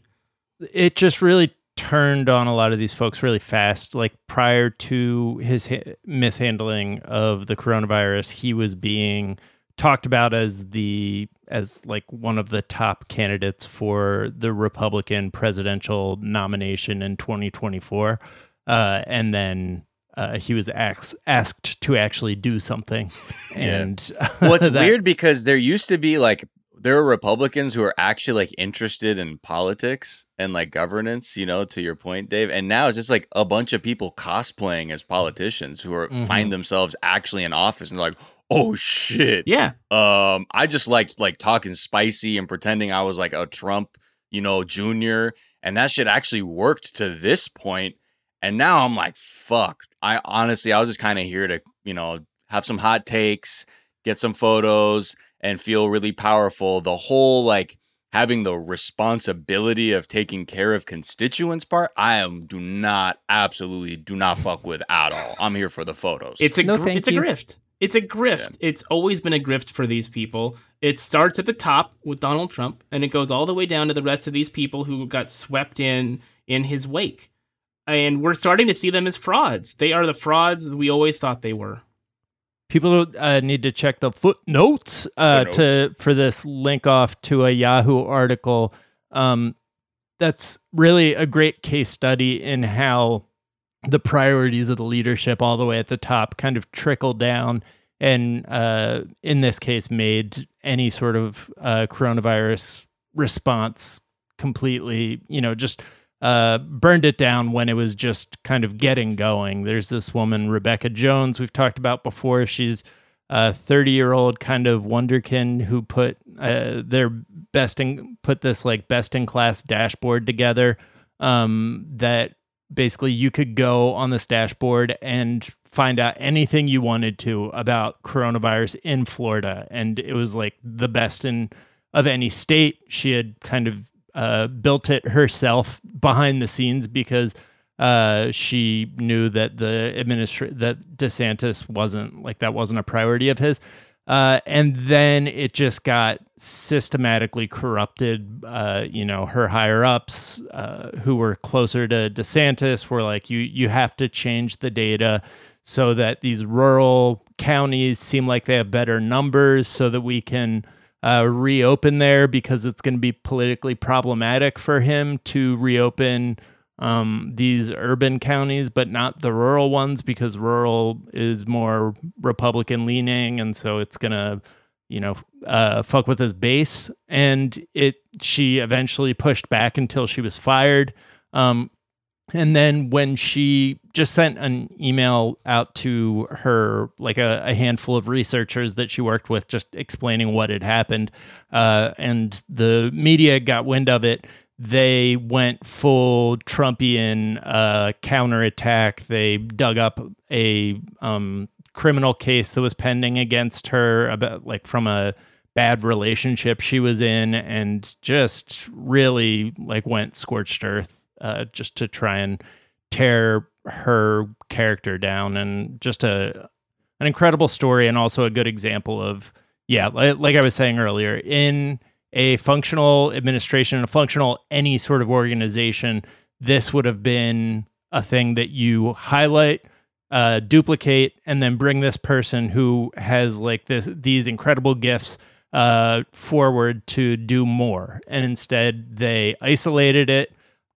It just really turned on a lot of these folks really fast. Like prior to his ha- mishandling of the coronavirus, he was being talked about as the as like one of the top candidates for the Republican presidential nomination in 2024. Uh, and then uh, he was asked asked to actually do something. And well, it's that- weird because there used to be like there are Republicans who are actually like interested in politics and like governance, you know, to your point, Dave. And now it's just like a bunch of people cosplaying as politicians who are Mhm. find themselves actually in office and like, oh shit. Yeah. Um, I just liked like talking spicy and pretending I was like a Trump, you know, junior, and that shit actually worked to this point. And now I'm like, fuck. I honestly, I was just kind of here to, you know, have some hot takes, get some photos, and feel really powerful. The whole like having the responsibility of taking care of constituents part, I am do not absolutely do not fuck with at all. I'm here for the photos. It's a No, gr- thank it's a grift. It's a grift. It's always been a grift for these people. It starts at the top with Donald Trump and it goes all the way down to the rest of these people who got swept in in his wake. And we're starting to see them as frauds. They are the frauds we always thought they were. People uh, need to check the footnotes uh, to for this link off to a Yahoo article. Um, that's really a great case study in how the priorities of the leadership, all the way at the top, kind of trickle down, and uh, in this case, made any sort of uh, coronavirus response completely, you know, just uh, burned it down when it was just kind of getting going. There's this woman, Rebecca Jones, we've talked about before. She's a 30 year old kind of wonderkin who put uh, their best in, put this like best in class dashboard together um, that basically you could go on this dashboard and find out anything you wanted to about coronavirus in Florida. And it was like the best in of any state. She had kind of uh, built it herself behind the scenes because uh, she knew that the administr that DeSantis wasn't like that wasn't a priority of his. Uh, and then it just got systematically corrupted. Uh, you know, her higher ups, uh, who were closer to DeSantis, were like, "You you have to change the data so that these rural counties seem like they have better numbers, so that we can." uh, reopen there because it's going to be politically problematic for him to reopen um, these urban counties, but not the rural ones because rural is more Republican leaning, and so it's to, you know, uh, fuck with his base. And it, she eventually pushed back until she was fired. Um, and then when she just sent an email out to her, like a, a handful of researchers that she worked with, just explaining what had happened, uh, and the media got wind of it, they went full Trumpian uh, counterattack. They dug up a um, criminal case that was pending against her about like from a bad relationship she was in, and just really like went scorched earth uh, just to try and tear her character down and just a an incredible story and also a good example of yeah like, like i was saying earlier in a functional administration a functional any sort of organization this would have been a thing that you highlight uh, duplicate and then bring this person who has like this these incredible gifts uh, forward to do more and instead they isolated it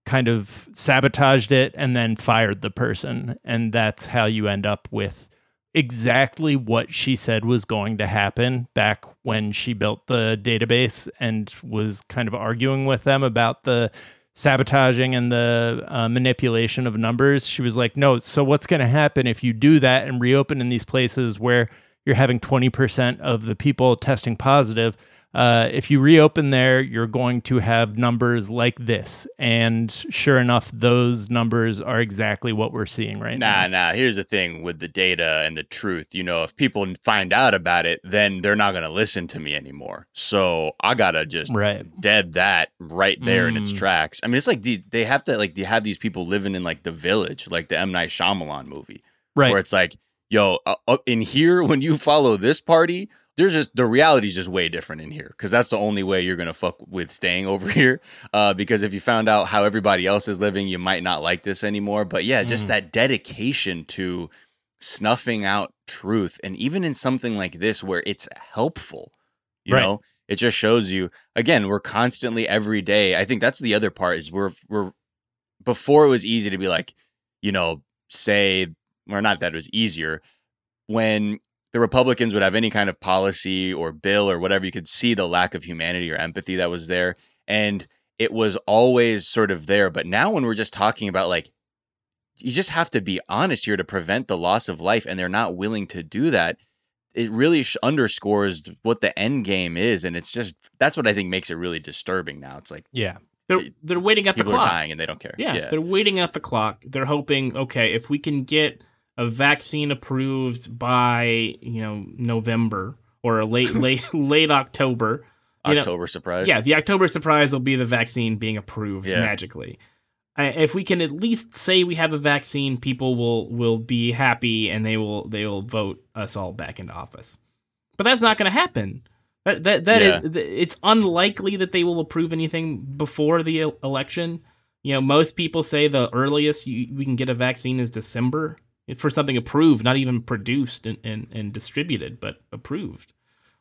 kind of sabotaged it and then fired the person. And that's how you end up with exactly what she said was going to happen back when she built the database and was kind of arguing with them about the sabotaging and the uh, manipulation of numbers. She was like, no, so what's going to happen if you do that and reopen in these places where you're having 20% of the people testing positive? Uh, if you reopen there, you're going to have numbers like this. And sure enough, those numbers are exactly what we're seeing right Nah, now. nah. nah. Here's the thing with the data and the truth. You know, if people find out about it, then they're not going to listen to me anymore. So I got to just Right. dead that right there in its Mm. tracks. I mean, it's like the, they have to, like, they have these people living in, like, the village, like the M. Night Shyamalan movie, Right. where it's like, yo, uh, uh, in here, when you follow this party, there's just the reality is just way different in here because that's the only way you're gonna fuck with staying over here. Uh, because if you found out how everybody else is living, you might not like this anymore. But yeah, just Mm. that dedication to snuffing out truth, and even in something like this where it's helpful, you Right. know, it just shows you again we're constantly every day. I think that's the other part is we're we're before it was easy to be like, you know, say or not that it was easier when the Republicans would have any kind of policy or bill or whatever, you could see the lack of humanity or empathy that was there. And it was always sort of there. But now, when we're just talking about like, you just have to be honest here to prevent the loss of life, and they're not willing to do that. It really sh- underscores what the end game is. And it's just that's what I think makes it really disturbing now. It's like Yeah. They're they're waiting at the clock. dying and they don't care. Yeah, they're waiting at the clock. They're hoping, okay, if we can get a vaccine approved by you know November or a late late late October. you know- October surprise. Yeah, the October surprise will be the vaccine being approved Yeah. magically. If we can at least say we have a vaccine, people will will be happy and they will they will vote us all back into office. But that's not going to happen. That that that is Yeah. th- it's unlikely that they will approve anything before the election. You know, most people say the earliest you, we can get a vaccine is December for something approved, not even produced and, and, and distributed, but approved.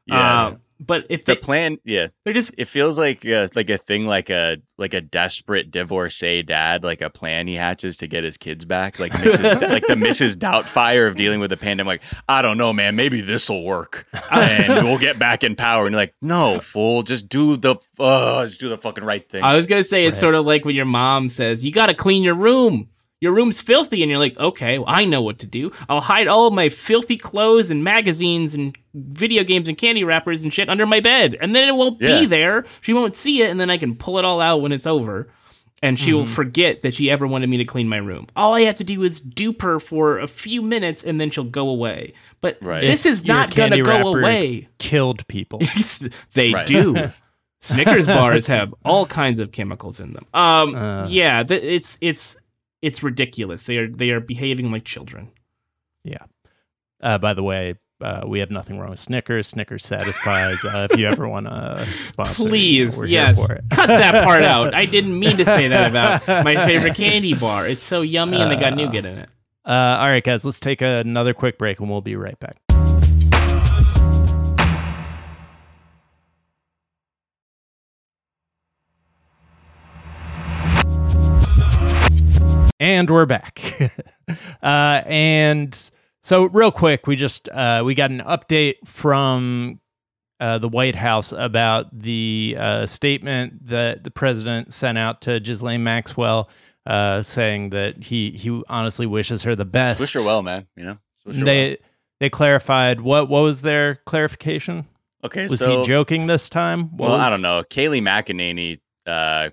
Yeah. Uh, but if the they, plan, yeah, they're just it feels like uh, like a thing like a like a desperate divorcee dad like a plan he hatches to get his kids back like Mrs. like the Mrs. Doubtfire of dealing with the pandemic like I don't know man maybe this will work and we'll get back in power and you're like no fool just do the uh just do the fucking right thing I was gonna say it's Right. sort of like when your mom says you got to clean your room. Your room's filthy, and you're like, okay, well, I know what to do. I'll hide all of my filthy clothes and magazines and video games and candy wrappers and shit under my bed, and then it won't Yeah. be there. She won't see it, and then I can pull it all out when it's over. And she will Mm-hmm. forget that she ever wanted me to clean my room. All I have to do is dupe her for a few minutes, and then she'll go away. But Right. this is Your not gonna go away. Killed people. they do. Snickers bars have all kinds of chemicals in them. Um, Uh. yeah, th- it's it's it's ridiculous. They are they are behaving like children. Yeah. Uh, by the way, uh, we have nothing wrong with Snickers. Snickers satisfies. Uh, if you ever want to sponsor, Please, we're yes, cut that part out. I didn't mean to say that about my favorite candy bar. It's so yummy and they got Uh, nougat in it. Uh, all right, guys, let's take another quick break and we'll be right back. And we're back. uh, and so, real quick, we just uh, we got an update from uh, the White House about the uh, statement that the president sent out to Ghislaine Maxwell, uh, saying that he he honestly wishes her the best. Wish her well man you know They well. they clarified what what was their clarification? okay Was so he joking this time? What well I don't know Kayleigh McEnany uh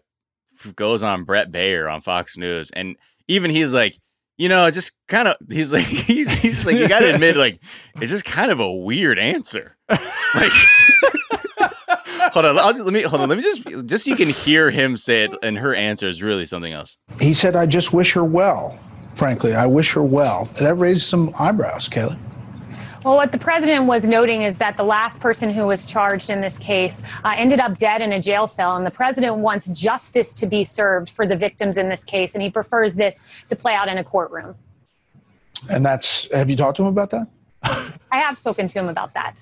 goes on Bret Baier on Fox News and even he's like you know, just kind of, he's like, he's, like, you got to admit, like, it's just kind of a weird answer. Like, hold on, I'll just, let me, hold on, let me just, just so you can hear him say it, and her answer is really something else. He said, I just wish her well. Frankly, I wish her well. That raised some eyebrows, Kayleigh. Well, what the president was noting is that the last person who was charged in this case uh, ended up dead in a jail cell, and the president wants justice to be served for the victims in this case, and he prefers this to play out in a courtroom. And that's, have you talked to him about that? I have spoken to him about that.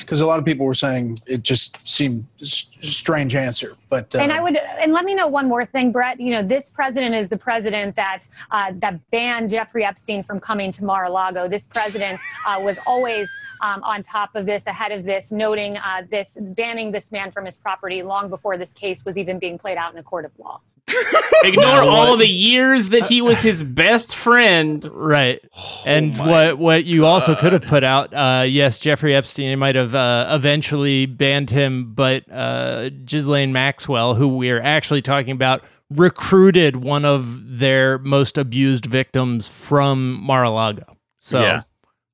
Because a lot of people were saying it just seemed strange answer. But uh, And I would, and let me know one more thing, Bret. You know, this president is the president that uh, that banned Jeffrey Epstein from coming to Mar-a-Lago. This president uh, was always um, on top of this, ahead of this, noting uh, this, banning this man from his property long before this case was even being played out in a court of law. Ignore all the years that he was his best friend. Right. and Oh my what what you also could have put out, uh, yes, Jeffrey Epstein might have uh, eventually banned him, but uh, Ghislaine Maxwell, who we're actually talking about, recruited one of their most abused victims from Mar-a-Lago. So, Yeah.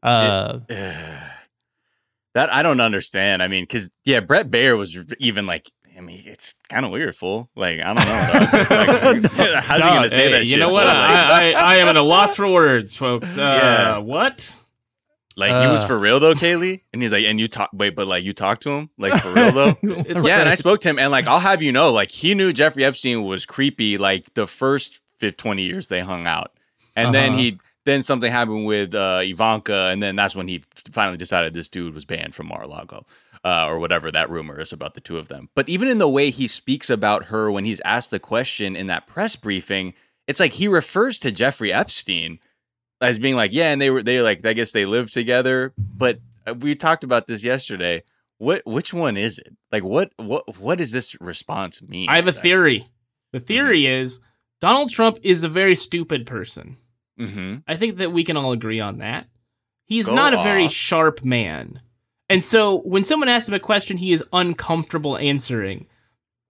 uh, That I don't understand. I mean, because yeah, Bret Baier was even like, I mean, it's kind of weird, fool. Like, I don't know. dog. Like, how's he gonna say Hey, that? you shit, know what? Like, I, I, I am at a loss for words, folks. Uh, Yeah. What? Like he was Uh. for real though, Kayleigh, and he's like, and you talk, wait, but like you talked to him, like for real though. Yeah, and I spoke to him, and like I'll have you know, like he knew Jeffrey Epstein was creepy, like the first 50, 20 years they hung out, and then Uh-huh. he then something happened with uh, Ivanka, and then that's when he finally decided this dude was banned from Mar-a-Lago. Uh, or whatever that rumor is about the two of them. But even in the way he speaks about her when he's asked the question in that press briefing, it's like he refers to Jeffrey Epstein as being like, yeah, and they were they like I guess they lived together. But uh, we talked about this yesterday. What which one is it? Like what what what does this response mean? I have a theory. The theory is Donald Trump is a very stupid person. Mm-hmm. I think that we can all agree on that. He's Go not a very sharp man. And so when someone asks him a question he is uncomfortable answering,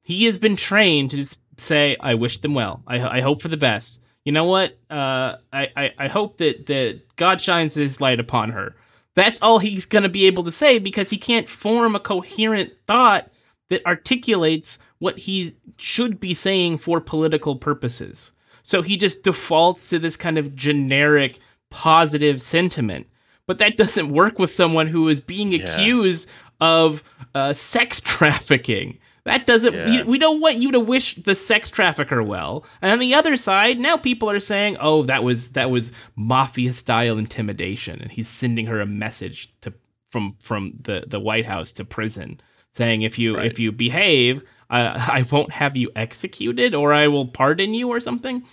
he has been trained to just say, I wish them well. I, I hope for the best. You know what? Uh, I, I, I hope that, that God shines his light upon her. That's all he's going to be able to say because he can't form a coherent thought that articulates what he should be saying for political purposes. So he just defaults to this kind of generic positive sentiment. But that doesn't work with someone who is being Yeah. accused of uh, sex trafficking. That doesn't. Yeah. We, don't want you to wish the sex trafficker well. And on the other side, now people are saying, "Oh, that was that was mafia style intimidation," and he's sending her a message to from from the the White House to prison, saying, "If you Right. if you behave, uh, I won't have you executed, or I will pardon you, or something."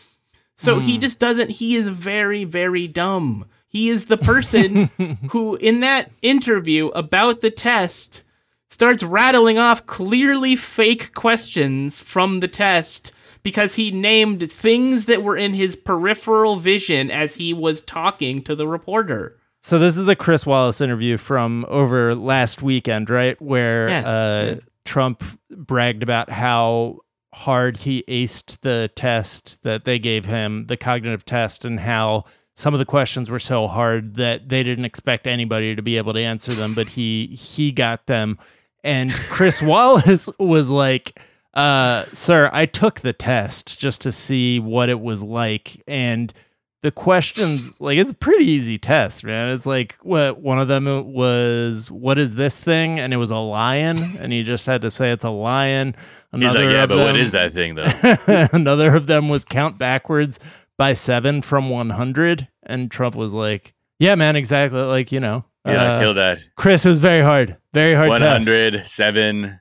So he just doesn't. He is very, very dumb. He is the person who, in that interview about the test, starts rattling off clearly fake questions from the test because he named things that were in his peripheral vision as he was talking to the reporter. So this is the Chris Wallace interview from over last weekend, right? Where Yes. uh, Trump bragged about how hard he aced the test that they gave him, the cognitive test, and how some of the questions were so hard that they didn't expect anybody to be able to answer them, but he he got them. And Chris Wallace was like, uh, "Sir, I took the test just to see what it was like, and." the questions like it's a pretty easy test man it's like what one of them was what is this thing and it was a lion and he just had to say it's a lion He's like, yeah, but what them- is that thing though? another of them was count backwards by seven from 100 and trump was like yeah man exactly like you know Yeah, uh, kill that. chris it was very hard very hard One test. hundred seven.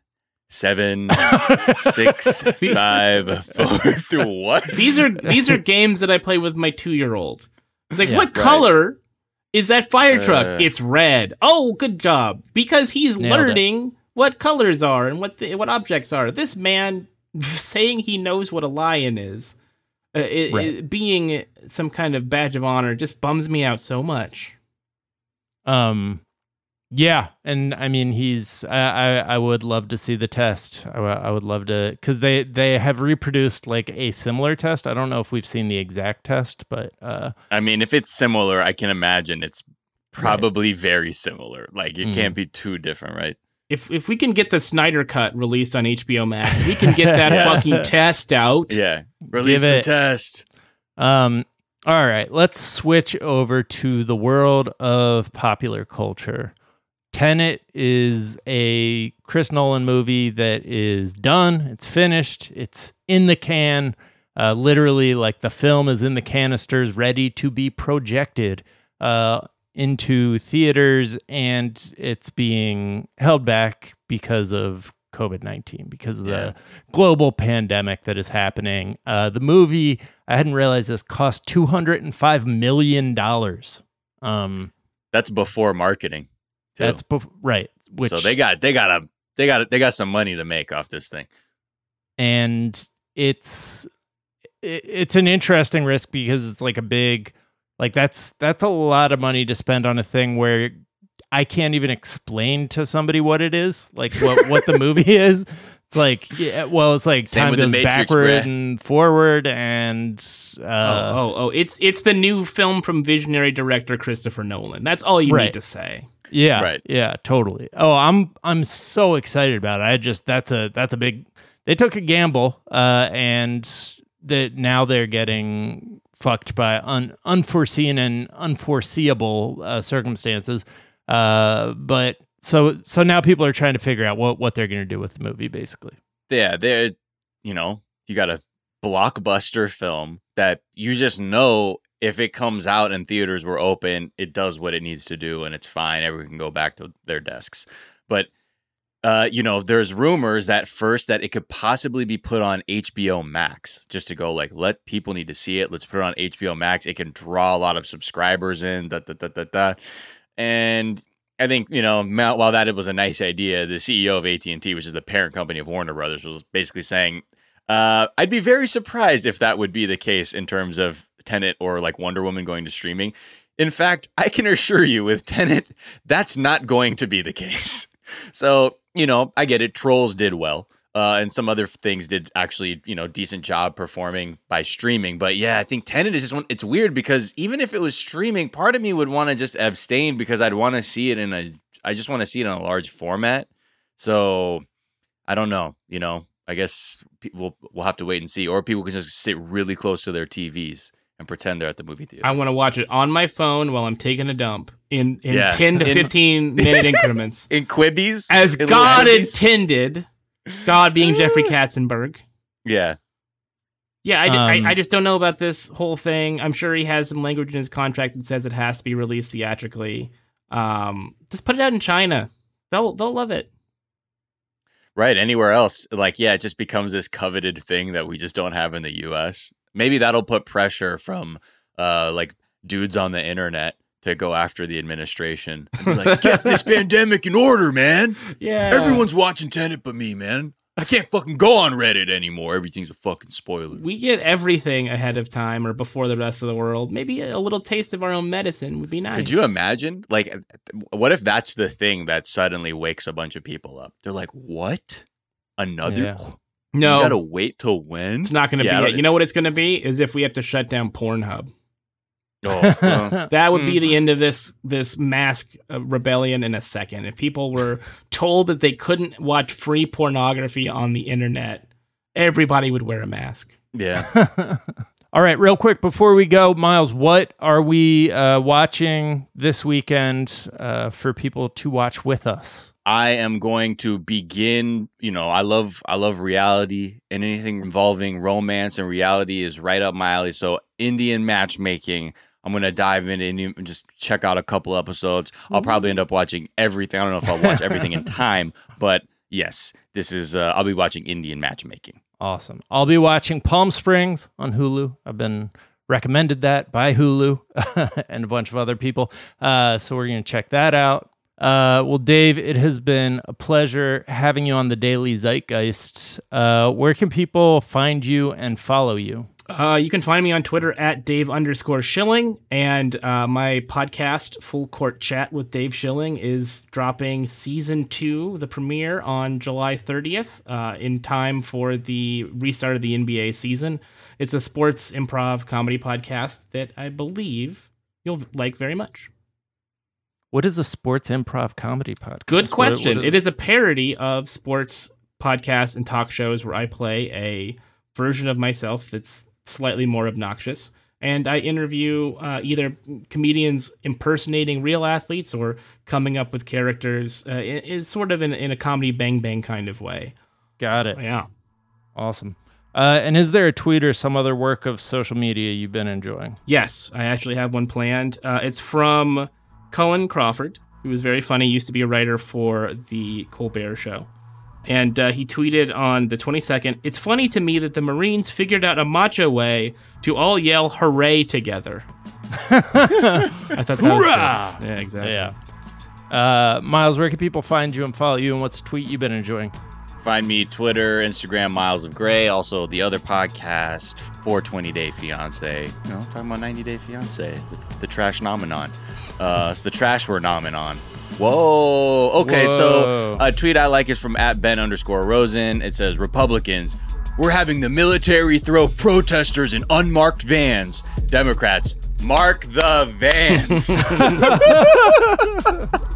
Seven, six, five, four, through what? These are these are games that I play with my two year old. It's like, Yeah. what Right. color is that fire truck? Uh. it's red. Oh, good job. Because he's Nailed it. learning what colors are and what the, what objects are. This man saying he knows what a lion is, uh, it, Right. it- being some kind of badge of honor, just bums me out so much. Um, yeah, and I mean, he's. I I, I would love to see the test. I, I would love to because they they have reproduced like a similar test. I don't know if we've seen the exact test, but uh, I mean, if it's similar, I can imagine it's probably very similar. Like it Mm. can't be too different, right? If if we can get the Snyder cut released on HBO Max, we can get that Yeah. fucking test out. Yeah. Release Give the it- test. Um, all right, let's switch over to the world of popular culture. Tenet is a Chris Nolan movie that is done. It's finished. It's in the can. Uh, literally, like the film is in the canisters, ready to be projected uh, into theaters, and it's being held back because of COVID 19, because of Yeah. the global pandemic that is happening. Uh, the movie, I hadn't realized this, cost $205 million. Um, That's before marketing. too. that's bef- right. Which, so they got they got a they got they got some money to make off this thing. and it's it- it's an interesting risk because it's like a big like that's that's a lot of money to spend on a thing where I can't even explain to somebody what it is, like what what the movie is. It's like yeah, well, it's like Same time goes Matrix, backward bruh. and forward, and uh, oh, oh, oh! It's it's the new film from visionary director Christopher Nolan. That's all you Right. need to say. Yeah. Right. Yeah, totally. Oh, I'm I'm so excited about it. I just that's a that's a big they took a gamble uh and that now they're getting fucked by un- unforeseen and unforeseeable uh, circumstances. Uh, but so so now people are trying to figure out what what they're going to do with the movie, basically. Yeah, they're you know you got a blockbuster film that you just know if it comes out and theaters were open, it does what it needs to do and it's fine. Everyone can go back to their desks. But uh, you know, there's rumors that first that it could possibly be put on HBO Max just to go like let people need to see it. Let's put it on HBO Max. It can draw a lot of subscribers in. Da, da, da, da, da. And I think you know, while that was a nice idea, the CEO of AT and T, which is the parent company of Warner Brothers, was basically saying, uh, "I'd be very surprised if that would be the case in terms of Tenet or like Wonder Woman going to streaming." In fact, I can assure you, with Tenet, that's not going to be the case. So you know, I get it. Trolls did well. Uh, and some other things did actually, you know, decent job performing by streaming. But yeah, I think Tenet is just one. It's weird because even if it was streaming, part of me would want to just abstain because I'd want to see it in a. I just want to see it in a large format. So I don't know. You know, I guess we'll we'll have to wait and see, or people can just sit really close to their TVs and pretend they're at the movie theater. I want to watch it on my phone while I'm taking a dump in in yeah. 10 to in, 15 minute increments in Quibis as in God intended. God being Jeffrey Katzenberg. Yeah. Yeah, I, um, I, I, just don't know about this whole thing. I'm sure he has some language in his contract that says it has to be released theatrically. Um, just put it out in China. They'll they'll love it. Right. Anywhere else, like yeah, it just becomes this coveted thing that we just don't have in the U.S. Maybe that'll put pressure from uh like dudes on the internet to go after the administration. like, get this pandemic in order, man. Yeah. Everyone's watching Tenet but me, man. I can't fucking go on Reddit anymore. Everything's a fucking spoiler. We get everything ahead of time or before the rest of the world. Maybe a little taste of our own medicine would be nice. Could you imagine? Like, what if that's the thing that suddenly wakes a bunch of people up? They're like, what? Another? Yeah. No. You gotta wait till when? It's not gonna yeah, be it. You know what it's gonna be? Is if we have to shut down Pornhub. Oh, uh, that would be the mm. end of this this mask uh, rebellion in a second. If people were told that they couldn't watch free pornography on the internet, everybody would wear a mask. Yeah. All right, real quick before we go, Miles, what are we uh, watching this weekend uh, for people to watch with us? I am going to begin, you know, I love I love reality and anything involving romance and reality is right up my alley. So Indian matchmaking I'm gonna dive into and just check out a couple episodes. I'll probably end up watching everything. I don't know if I'll watch everything in time, but yes, this is. Uh, I'll be watching Indian matchmaking. Awesome. I'll be watching Palm Springs on Hulu. I've been recommended that by Hulu and a bunch of other people. Uh, so we're gonna check that out. Uh, well, Dave, it has been a pleasure having you on the Daily Zeitgeist. Uh, where can people find you and follow you? Uh, you can find me on Twitter at Dave underscore Schilling, and uh, my podcast, Full Court Chat with Dave Schilling, is dropping season two, the premiere on July 30th, uh, in time for the restart of the NBA season. It's a sports improv comedy podcast that I believe you'll like very much. What is a sports improv comedy podcast? Good question. What, what is- it is a parody of sports podcasts and talk shows where I play a version of myself that's slightly more obnoxious. And I interview uh, either comedians impersonating real athletes or coming up with characters uh, in, in sort of in, in, a comedy bang bang kind of way. Got it. Yeah. Awesome. Uh, and is there a tweet or some other work of social media you've been enjoying? Yes, I actually have one planned. Uh, it's from Cullen Crawford, who was very funny, used to be a writer for The Colbert Show and uh, he tweeted on the 22nd It's funny to me that the Marines figured out a macho way to all yell hooray together. I thought that Hoorah! was good. Yeah, exactly. Yeah. Uh, Miles, where can people find you and follow you, and what's the tweet you've been enjoying? Find me Twitter, Instagram, Miles of Gray. Also, the other podcast, 420 Day Fiance. You know, talking about 90 Day Fiance, the, the trash nomenon. Uh, it's the trash we're nomenon. Whoa. Okay, Whoa. so a tweet I like is from at Ben underscore Rosen. It says Republicans, we're having the military throw protesters in unmarked vans. Democrats, mark the vans.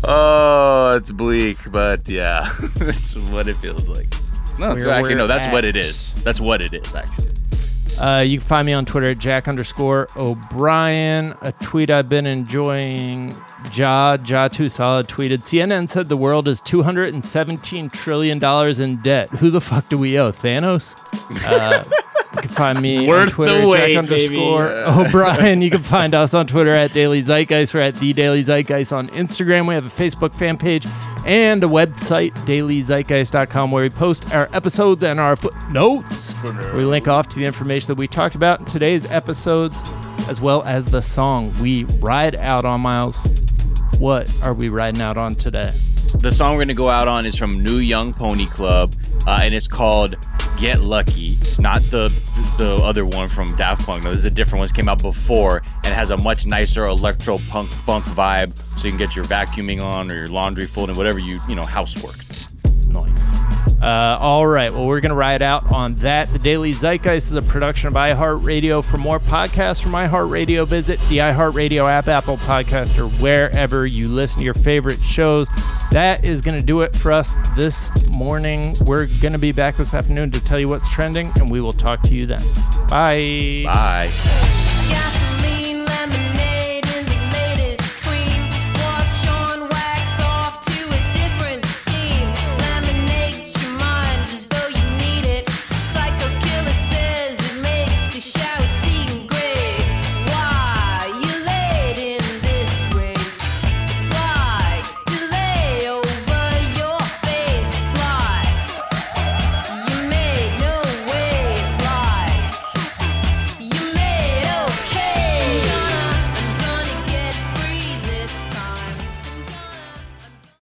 oh, it's bleak, but yeah, that's what it feels like. No, it's actually no, that's what it is. That's what it is actually. Uh, you can find me on Twitter at Jack underscore O'Brien. A tweet I've been enjoying. Ja, Ja Too Solid tweeted CNN said the world is $217 trillion in debt. Who the fuck do we owe? Thanos? Uh, you can find me on Twitter, wait, Jack underscore baby. O'Brien. You can find us on Twitter at Daily Zeitgeist. We're at The Daily Zeitgeist on Instagram. We have a Facebook fan page and a website, dailyzeitgeist.com, where we post our episodes and our footnotes. We link off to the information that we talked about in today's episodes, as well as the song we ride out on, Miles. What are we riding out on today? The song we're gonna go out on is from New Young Pony Club, uh, and it's called "Get Lucky." It's not the the other one from Daft Punk. No, this is a different one. This came out before and has a much nicer electro punk funk vibe, so you can get your vacuuming on or your laundry folding, whatever you you know housework. Nice. Uh, all right. Well, we're going to ride out on that. The Daily Zeitgeist is a production of iHeartRadio. For more podcasts from iHeartRadio, visit the iHeartRadio app, Apple Podcast, or wherever you listen to your favorite shows. That is going to do it for us this morning. We're going to be back this afternoon to tell you what's trending, and we will talk to you then. Bye. Bye. Yeah,